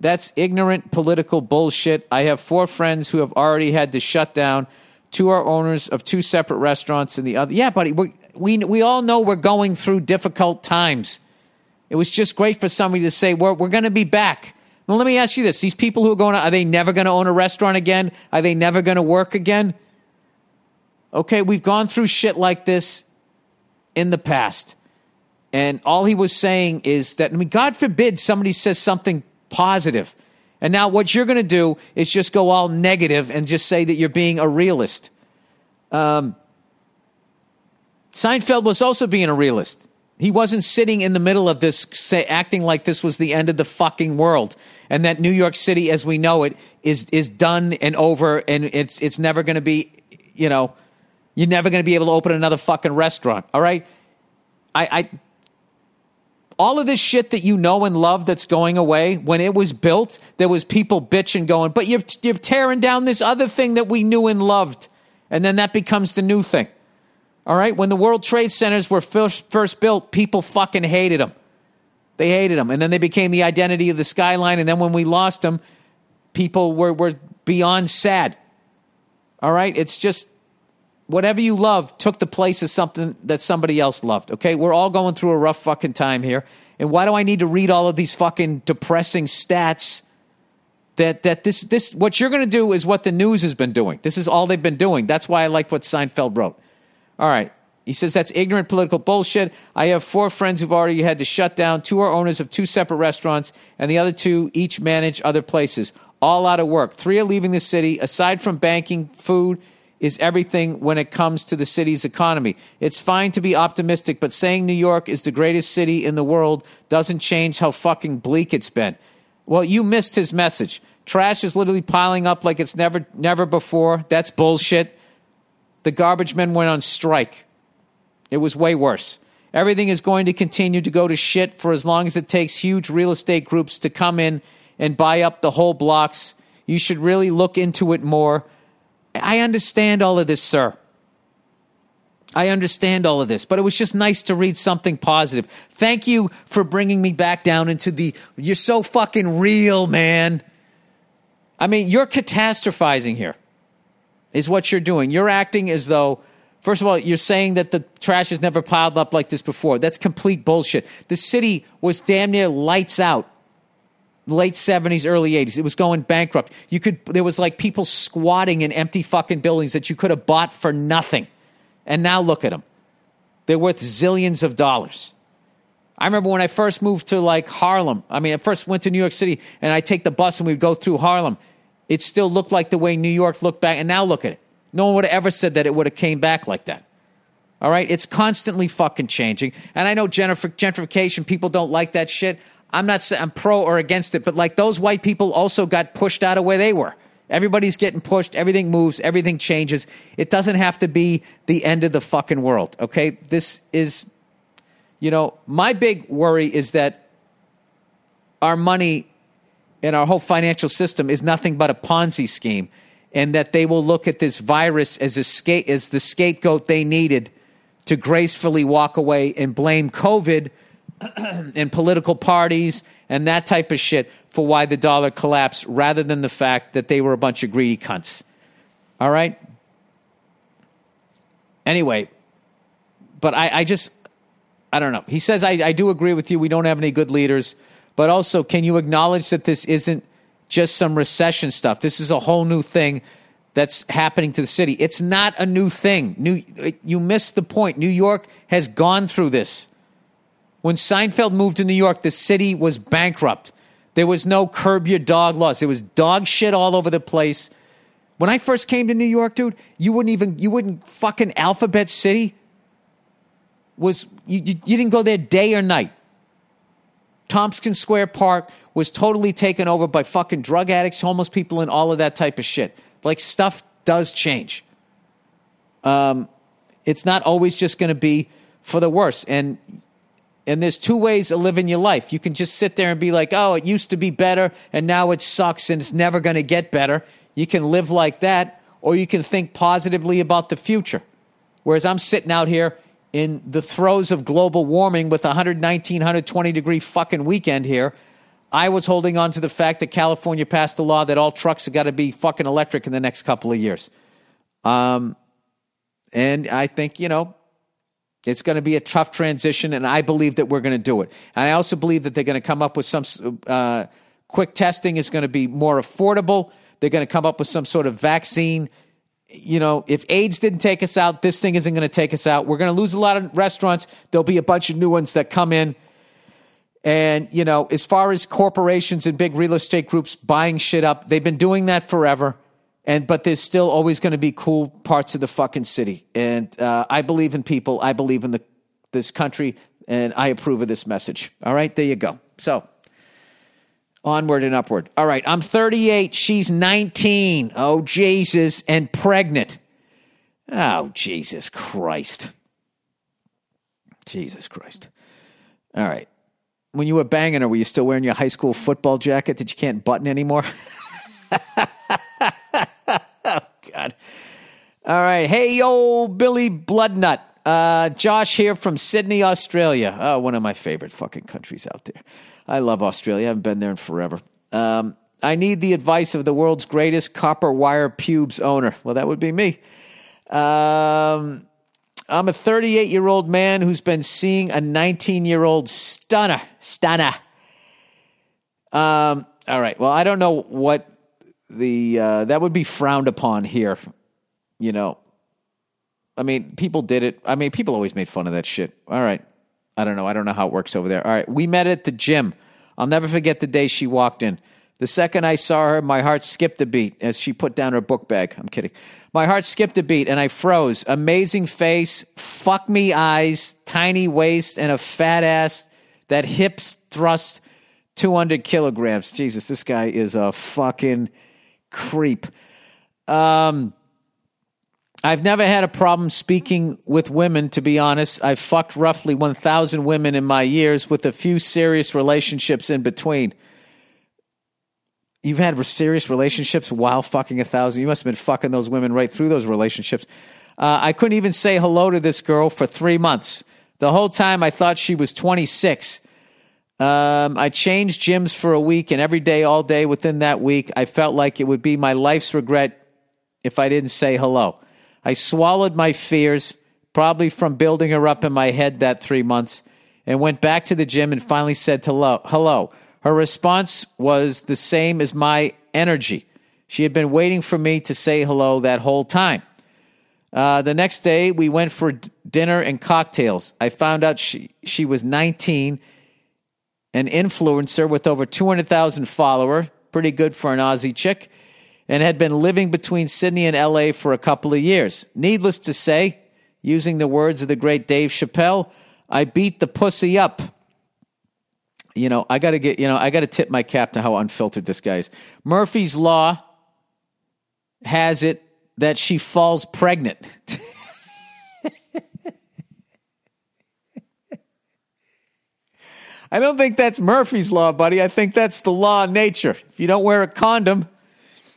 that's ignorant political bullshit. I have four friends who have already had to shut down. Two are owners of two separate restaurants, and the other. Yeah, buddy, we we we all know we're going through difficult times. It was just great for somebody to say we're we're going to be back. Well, let me ask you this: These people who are going, to, are they never going to own a restaurant again? Are they never going to work again? Okay, we've gone through shit like this in the past. And all he was saying is that, I mean, God forbid somebody says something positive. And now what you're going to do is just go all negative and just say that you're being a realist. Um, Seinfeld was also being a realist. He wasn't sitting in the middle of this, say, acting like this was the end of the fucking world, and that New York City, as we know it, is is done and over, and it's it's never going to be, you know, you're never going to be able to open another fucking restaurant. All right, I, I all of this shit that you know and love that's going away when it was built there was people bitching going but you're, you're tearing down this other thing that we knew and loved. And then that becomes the new thing all right? When the world trade centers were first, first built people fucking hated them they hated them and then they became the identity of the skyline. And then when we lost them people were, were beyond sad all right? It's just whatever you love took the place of something that somebody else loved. Okay, we're all going through a rough fucking time here, and why do I need to read all of these fucking depressing stats? That that this this what you're going to do is what the news has been doing. This is all they've been doing. That's why I like what Seinfeld wrote. All right. He says that's ignorant political bullshit. I have four friends who've already had to shut down. Two are owners of two separate restaurants, and the other two each manage other places, all out of work. Three are leaving the city. Aside from banking, food, is everything when it comes to the city's economy. It's fine to be optimistic, but saying New York is the greatest city in the world doesn't change how fucking bleak it's been. Well, you missed his message. Trash is literally piling up like it's never never before. That's bullshit. The garbage men went on strike. It was way worse. Everything is going to continue to go to shit for as long as it takes huge real estate groups to come in and buy up the whole blocks. You should really look into it more. I understand all of this, sir. I understand all of this, but it was just nice to read something positive. Thank you for bringing me back down into the, you're so fucking real, man. I mean, you're catastrophizing here, is what you're doing. You're acting as though, first of all, you're saying that the trash has never piled up like this before. That's complete bullshit. The city was damn near lights out late 70s early 80s it was going bankrupt. You could there was like people squatting in empty fucking buildings that you could have bought for nothing. And now look at them they're worth zillions of dollars. I remember when i first moved to like harlem i mean i first went to new york city and i take the bus and we'd go through harlem. It still looked like the way new york looked back and now look at it. No one would have ever said that it would have came back like that. All right? It's constantly fucking changing. And i know gentrification people don't like that shit I'm not saying I'm pro or against it, but like those white people also got pushed out of where they were. Everybody's getting pushed. Everything moves. Everything changes. It doesn't have to be the end of the fucking world. Okay. This is, you know, my big worry is that our money and our whole financial system is nothing but a Ponzi scheme and that they will look at this virus as, a sca- as the scapegoat they needed to gracefully walk away and blame COVID and political parties and that type of shit for why the dollar collapsed rather than the fact that they were a bunch of greedy cunts. All right? Anyway, but I, I just, I don't know. He says, I, I do agree with you. We don't have any good leaders. But also, can you acknowledge that this isn't just some recession stuff? This is a whole new thing that's happening to the city. It's not a new thing. New, you missed the point. New York has gone through this. When Seinfeld moved to New York, the city was bankrupt. There was no curb your dog laws. There was dog shit all over the place. When I first came to New York, dude, you wouldn't even you wouldn't fucking Alphabet City was you, you, you didn't go there day or night. Tompkins Square Park was totally taken over by fucking drug addicts, homeless people, and all of that type of shit. Like stuff does change. Um, it's not always just going to be for the worse. And and there's two ways of living your life. You can just sit there and be like, oh, it used to be better and now it sucks and it's never going to get better. You can live like that, or you can think positively about the future. Whereas I'm sitting out here in the throes of global warming with a 119, 120 degree fucking weekend here. I was holding on to the fact that California passed a law that all trucks have got to be fucking electric in the next couple of years. Um, and I think, you know, it's going to be a tough transition, and I believe that we're going to do it. And I also believe that they're going to come up with some uh, quick testing is going to be more affordable. They're going to come up with some sort of vaccine you know, if AIDS didn't take us out, this thing isn't going to take us out. We're going to lose a lot of restaurants. There'll be a bunch of new ones that come in. And, you know, as far as corporations and big real estate groups buying shit up, they've been doing that forever. And, but there's still always going to be cool parts of the fucking city. And uh, I believe in people. I believe in the, this country. And I approve of this message. All right, there you go. So, onward and upward. All right, I'm 38. She's 19. Oh, Jesus. And pregnant. Oh, Jesus Christ. Jesus Christ. All right when you were banging her, were you still wearing your high school football jacket that you can't button anymore? God. All right. Hey, yo, Billy Bloodnut. Uh, Josh here from Sydney, Australia. Oh, one of my favorite fucking countries out there. I love Australia. I haven't been there in forever. Um, I need the advice of the world's greatest copper wire pubes owner. Well, that would be me. Um, I'm a 38 year old man who's been seeing a 19 year old stunner. Stunner. Um, all right. Well, I don't know what the uh, that would be frowned upon here. You know, I mean, people did it. I mean, people always made fun of that shit. All right. I don't know. I don't know how it works over there. All right. We met at the gym. I'll never forget the day she walked in. The second I saw her, my heart skipped a beat as she put down her book bag. I'm kidding. My heart skipped a beat and I froze. Amazing face, fuck me eyes, tiny waist, and a fat ass that hips thrust 200 kilograms. Jesus, this guy is a fucking creep. Um, I've never had a problem speaking with women, to be honest. I've fucked roughly 1,000 women in my years with a few serious relationships in between. You've had serious relationships while fucking a thousand. You must have been fucking those women right through those relationships. Uh, I couldn't even say hello to this girl for three months. The whole time I thought she was 26. Um, I changed gyms for a week, and every day, all day within that week, I felt like it would be my life's regret if I didn't say hello. I swallowed my fears, probably from building her up in my head that three months, and went back to the gym and finally said hello. Hello. Her response was the same as my energy. She had been waiting for me to say hello that whole time. Uh, the next day, we went for d- dinner and cocktails. I found out she, she was 19, an influencer with over 200,000 followers, pretty good for an Aussie chick, and had been living between Sydney and LA for a couple of years. Needless to say, using the words of the great Dave Chappelle, I beat the pussy up you know, I got to get, you know, I got to tip my cap to how unfiltered this guy is. Murphy's Law has it that she falls pregnant. I don't think that's Murphy's Law, buddy. I think that's the law of nature. If you don't wear a condom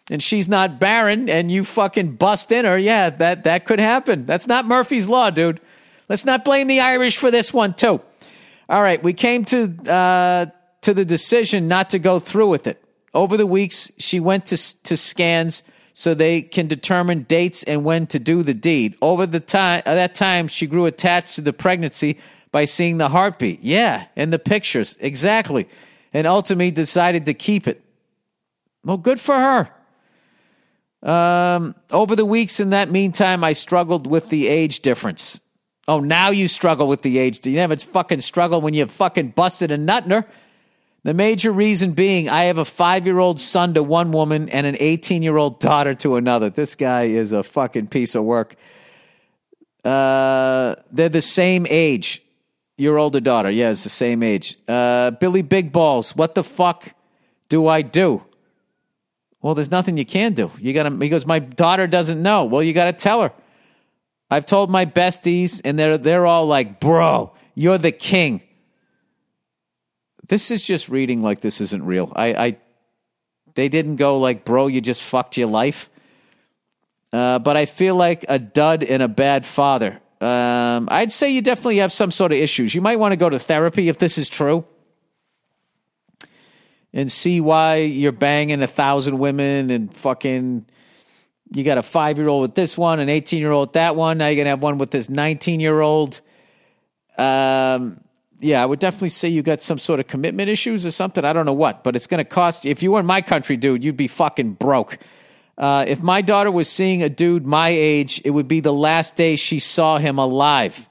and she's not barren and you fucking bust in her, yeah, that, that could happen. That's not Murphy's Law, dude. Let's not blame the Irish for this one, too. All right, we came to uh, to the decision not to go through with it. Over the weeks, she went to to scans so they can determine dates and when to do the deed. Over the time at that time, she grew attached to the pregnancy by seeing the heartbeat. Yeah, and the pictures exactly, and ultimately decided to keep it. Well, good for her. Um, over the weeks in that meantime, I struggled with the age difference. Oh, now you struggle with the age. You never fucking struggle when you fucking busted a nutner. The major reason being, I have a five year old son to one woman and an 18 year old daughter to another. This guy is a fucking piece of work. Uh, they're the same age. Your older daughter, yeah, it's the same age. Uh, Billy Big Balls, what the fuck do I do? Well, there's nothing you can do. You gotta, he goes, my daughter doesn't know. Well, you gotta tell her. I've told my besties, and they're they're all like, "Bro, you're the king." This is just reading like this isn't real. I, I they didn't go like, "Bro, you just fucked your life." Uh, but I feel like a dud and a bad father. Um, I'd say you definitely have some sort of issues. You might want to go to therapy if this is true and see why you're banging a thousand women and fucking you got a five year old with this one, an 18 year old with that one. Now you're going to have one with this 19 year old. Um, yeah, I would definitely say you got some sort of commitment issues or something. I don't know what, but it's going to cost you. If you were in my country, dude, you'd be fucking broke. Uh, if my daughter was seeing a dude my age, it would be the last day she saw him alive.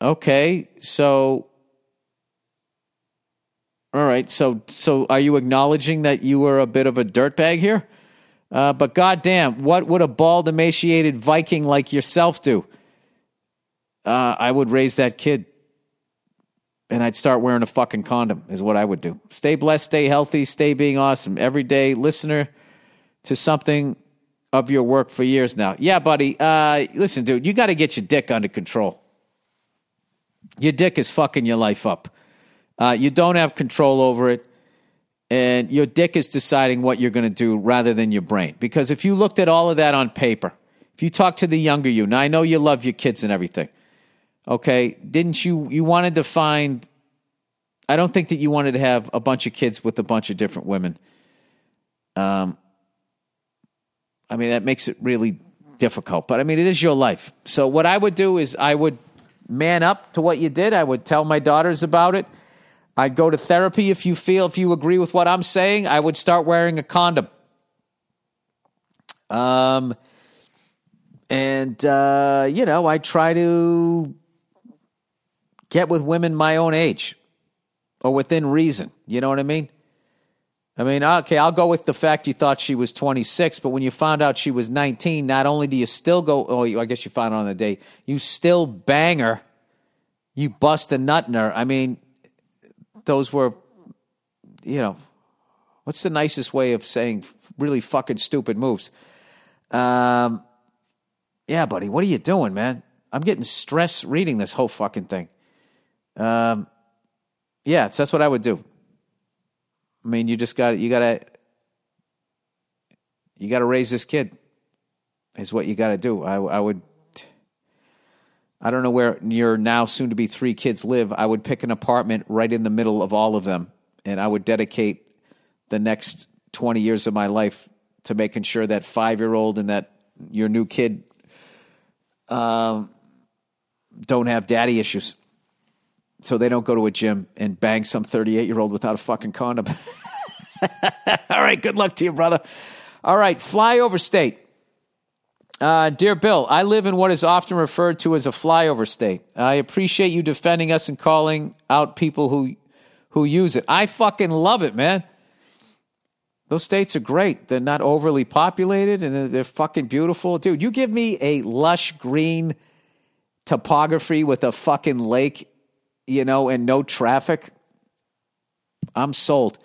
Okay, so all right, so so are you acknowledging that you were a bit of a dirtbag here? Uh, but goddamn, what would a bald, emaciated Viking like yourself do? Uh, I would raise that kid, and I'd start wearing a fucking condom. Is what I would do. Stay blessed, stay healthy, stay being awesome. Every day, listener to something of your work for years now. Yeah, buddy. Uh, listen, dude, you got to get your dick under control. Your dick is fucking your life up. Uh, you don't have control over it and your dick is deciding what you're going to do rather than your brain. Because if you looked at all of that on paper, if you talk to the younger you, now I know you love your kids and everything, okay? Didn't you, you wanted to find, I don't think that you wanted to have a bunch of kids with a bunch of different women. Um, I mean, that makes it really difficult, but I mean, it is your life. So what I would do is I would man up to what you did. I would tell my daughters about it. I'd go to therapy if you feel, if you agree with what I'm saying. I would start wearing a condom. Um, and, uh, you know, I try to get with women my own age or within reason. You know what I mean? I mean, okay, I'll go with the fact you thought she was 26, but when you found out she was 19, not only do you still go, oh, I guess you found out on the day, you still bang her, you bust a nut in her. I mean, those were, you know, what's the nicest way of saying really fucking stupid moves? Um, yeah, buddy, what are you doing, man? I'm getting stressed reading this whole fucking thing. Um, yeah, so that's what I would do. I mean, you just got you got to you got to raise this kid. Is what you got to do. I, I would I don't know where your now soon to be three kids live. I would pick an apartment right in the middle of all of them, and I would dedicate the next 20 years of my life to making sure that five year old and that your new kid um, don't have daddy issues. So they don't go to a gym and bang some 38 year old without a fucking condom. all right, good luck to you, brother. All right, fly over state. Uh, dear Bill, I live in what is often referred to as a flyover state. I appreciate you defending us and calling out people who who use it. I fucking love it, man. Those states are great. They're not overly populated and they're fucking beautiful. Dude, you give me a lush green topography with a fucking lake, you know, and no traffic. I'm sold.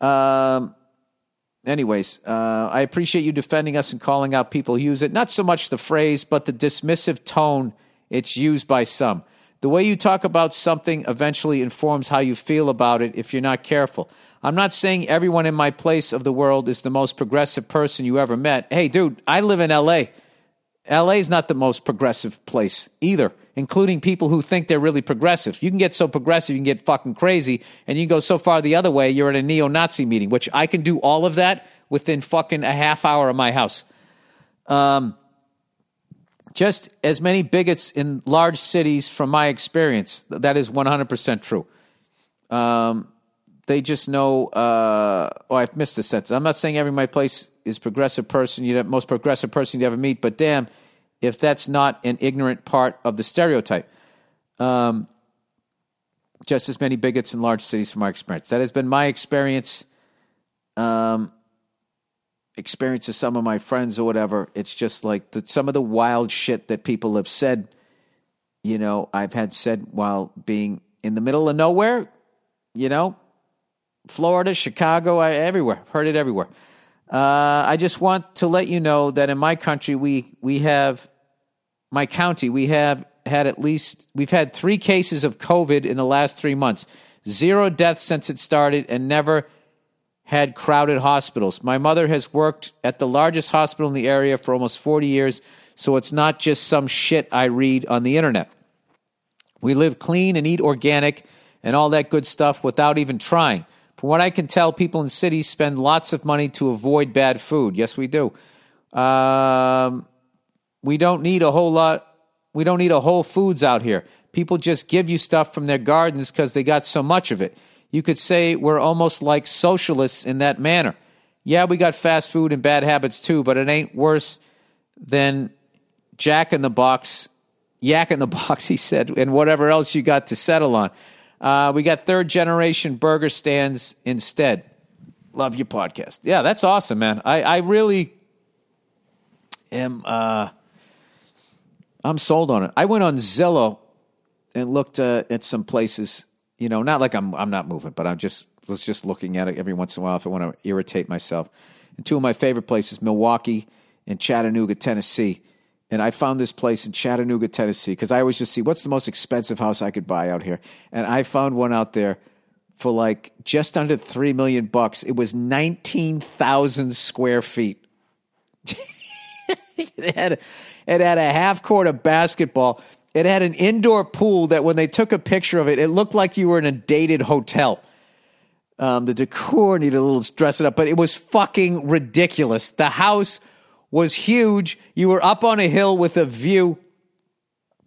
Um, anyways, uh, I appreciate you defending us and calling out people who use it. Not so much the phrase, but the dismissive tone it's used by some. The way you talk about something eventually informs how you feel about it if you're not careful. I'm not saying everyone in my place of the world is the most progressive person you ever met. Hey, dude, I live in LA. LA is not the most progressive place either, including people who think they're really progressive. You can get so progressive, you can get fucking crazy, and you can go so far the other way, you're at a neo Nazi meeting, which I can do all of that within fucking a half hour of my house. Um, just as many bigots in large cities, from my experience, that is 100% true. Um, they just know. Uh, oh, I've missed a sentence. I'm not saying every my place is progressive person, you know, most progressive person you ever meet, but damn, if that's not an ignorant part of the stereotype. Um, just as many bigots in large cities from our experience. That has been my experience. Um, experience of some of my friends or whatever. It's just like the, some of the wild shit that people have said. You know, I've had said while being in the middle of nowhere. You know, Florida, Chicago, I, everywhere. Heard it everywhere. Uh, I just want to let you know that in my country, we we have my county. We have had at least we've had three cases of COVID in the last three months. Zero deaths since it started, and never had crowded hospitals. My mother has worked at the largest hospital in the area for almost 40 years, so it's not just some shit I read on the internet. We live clean and eat organic and all that good stuff without even trying. From what I can tell, people in cities spend lots of money to avoid bad food. Yes, we do. Um, we don't need a whole lot. We don't need a Whole Foods out here. People just give you stuff from their gardens because they got so much of it. You could say we're almost like socialists in that manner. Yeah, we got fast food and bad habits too, but it ain't worse than Jack in the Box, Yak in the Box, he said, and whatever else you got to settle on. Uh, we got third generation burger stands instead. Love your podcast. Yeah, that's awesome, man. I, I really am. Uh, I'm sold on it. I went on Zillow and looked uh, at some places. You know, not like I'm I'm not moving, but I'm just was just looking at it every once in a while if I want to irritate myself. And two of my favorite places, Milwaukee and Chattanooga, Tennessee. And I found this place in Chattanooga, Tennessee, because I always just see what's the most expensive house I could buy out here. And I found one out there for like just under three million bucks. It was nineteen thousand square feet. it had a, it had a half court of basketball. It had an indoor pool that when they took a picture of it, it looked like you were in a dated hotel. Um, the decor needed a little dress it up, but it was fucking ridiculous. The house was huge. You were up on a hill with a view.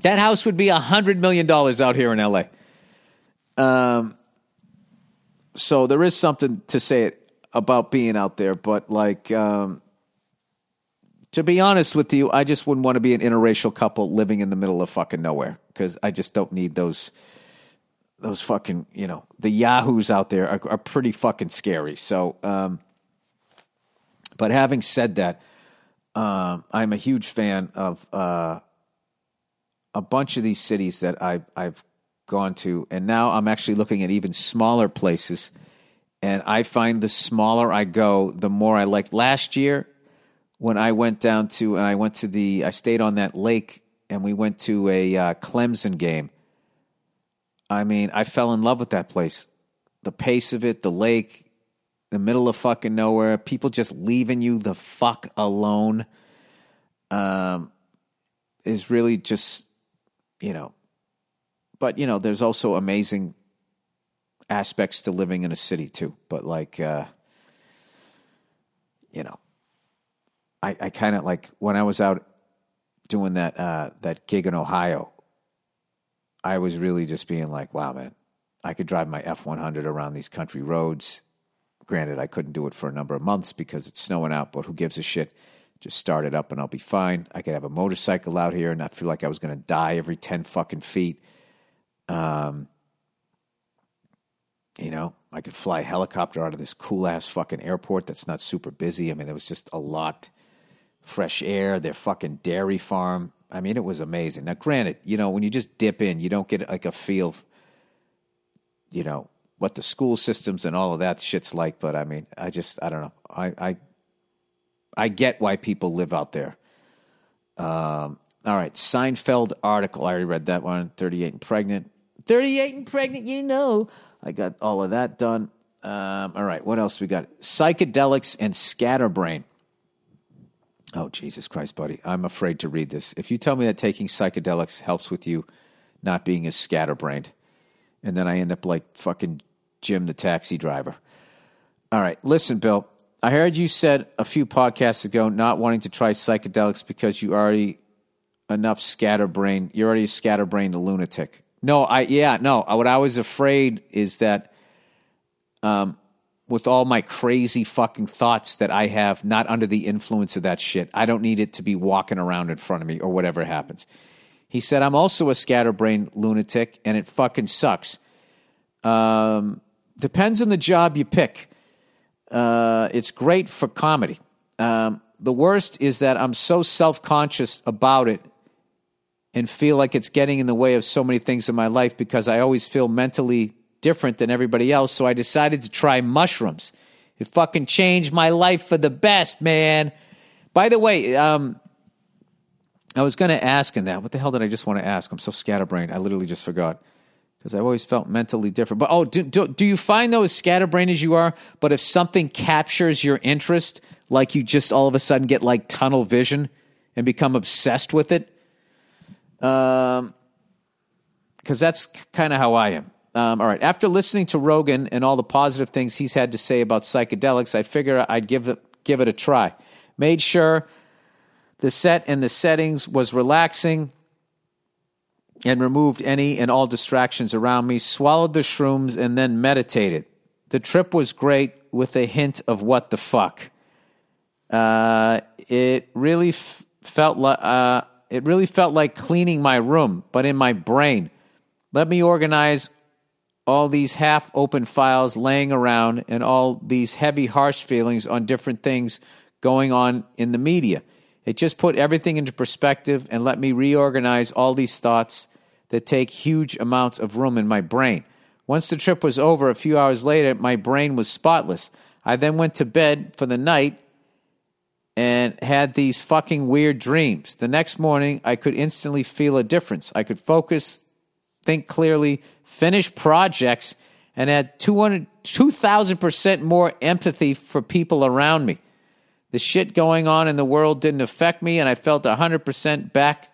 That house would be a hundred million dollars out here in LA. Um, so there is something to say about being out there, but like, um, to be honest with you, I just wouldn't want to be an interracial couple living in the middle of fucking nowhere because I just don't need those. Those fucking, you know, the yahoos out there are, are pretty fucking scary. So, um, but having said that, um, I'm a huge fan of uh, a bunch of these cities that I've I've gone to, and now I'm actually looking at even smaller places. And I find the smaller I go, the more I like. Last year, when I went down to and I went to the I stayed on that lake and we went to a uh, Clemson game. I mean, I fell in love with that place. The pace of it, the lake, the middle of fucking nowhere, people just leaving you the fuck alone um, is really just, you know, but, you know, there's also amazing aspects to living in a city too. But like, uh, you know, I, I kind of like when I was out doing that, uh, that gig in Ohio, I was really just being like, wow, man, I could drive my F 100 around these country roads Granted, I couldn't do it for a number of months because it's snowing out, but who gives a shit? Just start it up and I'll be fine. I could have a motorcycle out here and not feel like I was going to die every 10 fucking feet. Um, you know, I could fly a helicopter out of this cool ass fucking airport that's not super busy. I mean, there was just a lot fresh air, their fucking dairy farm. I mean, it was amazing. Now, granted, you know, when you just dip in, you don't get like a feel, you know, what the school systems and all of that shit's like. But I mean, I just I don't know. I I, I get why people live out there. Um, all right, Seinfeld article. I already read that one. Thirty-eight and pregnant. Thirty-eight and pregnant. You know, I got all of that done. Um, all right, what else we got? Psychedelics and scatterbrain. Oh Jesus Christ, buddy! I'm afraid to read this. If you tell me that taking psychedelics helps with you not being as scatterbrained, and then I end up like fucking Jim the taxi driver. All right, listen, Bill. I heard you said a few podcasts ago not wanting to try psychedelics because you already enough scatterbrain. You're already a scatterbrained lunatic. No, I yeah, no. What I was afraid is that um, with all my crazy fucking thoughts that I have, not under the influence of that shit, I don't need it to be walking around in front of me or whatever happens. He said, I'm also a scatterbrained lunatic and it fucking sucks. Um, Depends on the job you pick. Uh, it's great for comedy. Um, the worst is that I'm so self conscious about it and feel like it's getting in the way of so many things in my life because I always feel mentally different than everybody else. So I decided to try mushrooms. It fucking changed my life for the best, man. By the way, um, I was going to ask in that. What the hell did I just want to ask? I'm so scatterbrained. I literally just forgot because I've always felt mentally different. But oh, do, do, do you find though, as scatterbrained as you are, but if something captures your interest, like you just all of a sudden get like tunnel vision and become obsessed with it? Um, because that's kind of how I am. Um, all right. After listening to Rogan and all the positive things he's had to say about psychedelics, I figure I'd give it give it a try. Made sure the set and the settings was relaxing and removed any and all distractions around me, swallowed the shrooms, and then meditated. The trip was great with a hint of what the fuck. Uh, it really f- felt like uh, it really felt like cleaning my room, but in my brain. Let me organize all these half open files laying around and all these heavy, harsh feelings on different things going on in the media. It just put everything into perspective and let me reorganize all these thoughts that take huge amounts of room in my brain. Once the trip was over, a few hours later, my brain was spotless. I then went to bed for the night and had these fucking weird dreams. The next morning, I could instantly feel a difference. I could focus, think clearly, finish projects, and had 200, 2,000% more empathy for people around me. The shit going on in the world didn't affect me, and I felt 100% back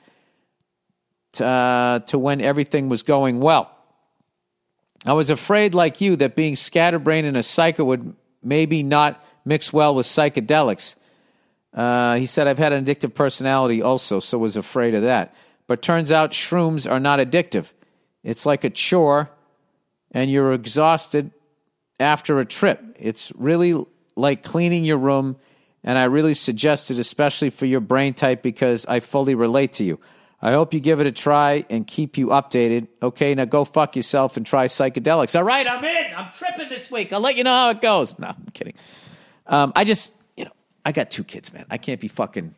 to, uh, to when everything was going well. I was afraid, like you, that being scatterbrained and a psycho would maybe not mix well with psychedelics. Uh, he said, I've had an addictive personality also, so was afraid of that. But turns out shrooms are not addictive. It's like a chore, and you're exhausted after a trip. It's really like cleaning your room, and I really suggest it, especially for your brain type, because I fully relate to you. I hope you give it a try and keep you updated. Okay, now go fuck yourself and try psychedelics. All right, I'm in. I'm tripping this week. I'll let you know how it goes. No, I'm kidding. Um, I just, you know, I got two kids, man. I can't be fucking.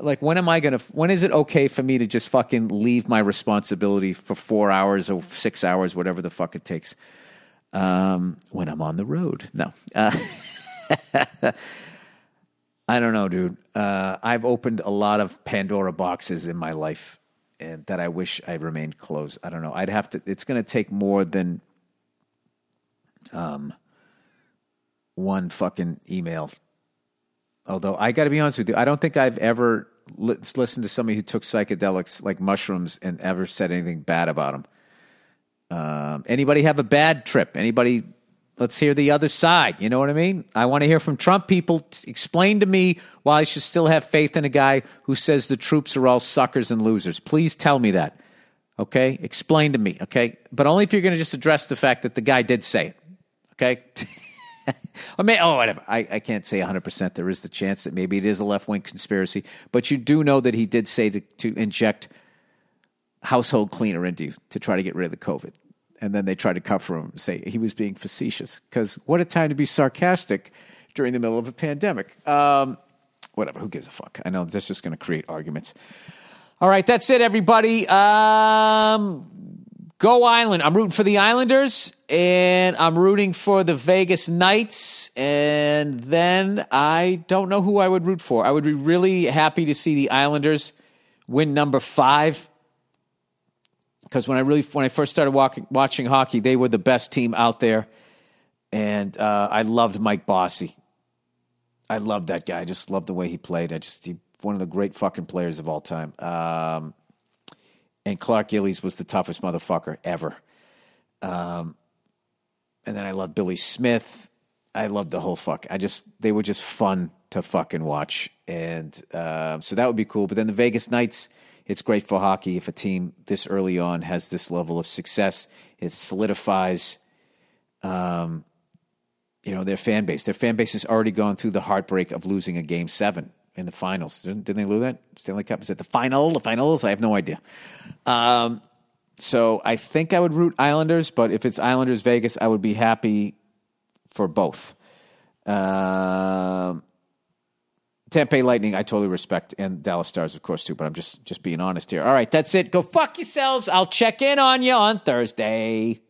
Like, when am I to, when is it okay for me to just fucking leave my responsibility for four hours or six hours, whatever the fuck it takes, um, when I'm on the road? No. Uh, I don't know, dude. Uh, I've opened a lot of Pandora boxes in my life, and that I wish I remained closed. I don't know. I'd have to. It's going to take more than um one fucking email. Although I got to be honest with you, I don't think I've ever li- listened to somebody who took psychedelics like mushrooms and ever said anything bad about them. Um, anybody have a bad trip? Anybody Let's hear the other side. You know what I mean? I want to hear from Trump people. Explain to me why I should still have faith in a guy who says the troops are all suckers and losers. Please tell me that. Okay? Explain to me. Okay? But only if you're going to just address the fact that the guy did say it. Okay? I mean, oh, whatever. I, I can't say 100%. There is the chance that maybe it is a left wing conspiracy. But you do know that he did say to, to inject household cleaner into you to try to get rid of the COVID and then they tried to cover him, say he was being facetious. Because what a time to be sarcastic during the middle of a pandemic. Um, whatever, who gives a fuck? I know that's just going to create arguments. All right, that's it, everybody. Um, go Island. I'm rooting for the Islanders, and I'm rooting for the Vegas Knights. And then I don't know who I would root for. I would be really happy to see the Islanders win number five because when I really when I first started walking, watching hockey, they were the best team out there, and uh, I loved Mike Bossy. I loved that guy. I just loved the way he played. I just he, one of the great fucking players of all time. Um, and Clark Gillies was the toughest motherfucker ever. Um, and then I loved Billy Smith. I loved the whole fuck. I just they were just fun to fucking watch, and uh, so that would be cool. But then the Vegas Knights it's great for hockey if a team this early on has this level of success. It solidifies, um, you know, their fan base. Their fan base has already gone through the heartbreak of losing a game seven in the finals. Didn't, didn't they lose that Stanley Cup? Is it the final? The finals? I have no idea. Um, so I think I would root Islanders, but if it's Islanders Vegas, I would be happy for both. Um, Tampa Lightning, I totally respect, and Dallas Stars, of course, too. But I'm just just being honest here. All right, that's it. Go fuck yourselves. I'll check in on you on Thursday.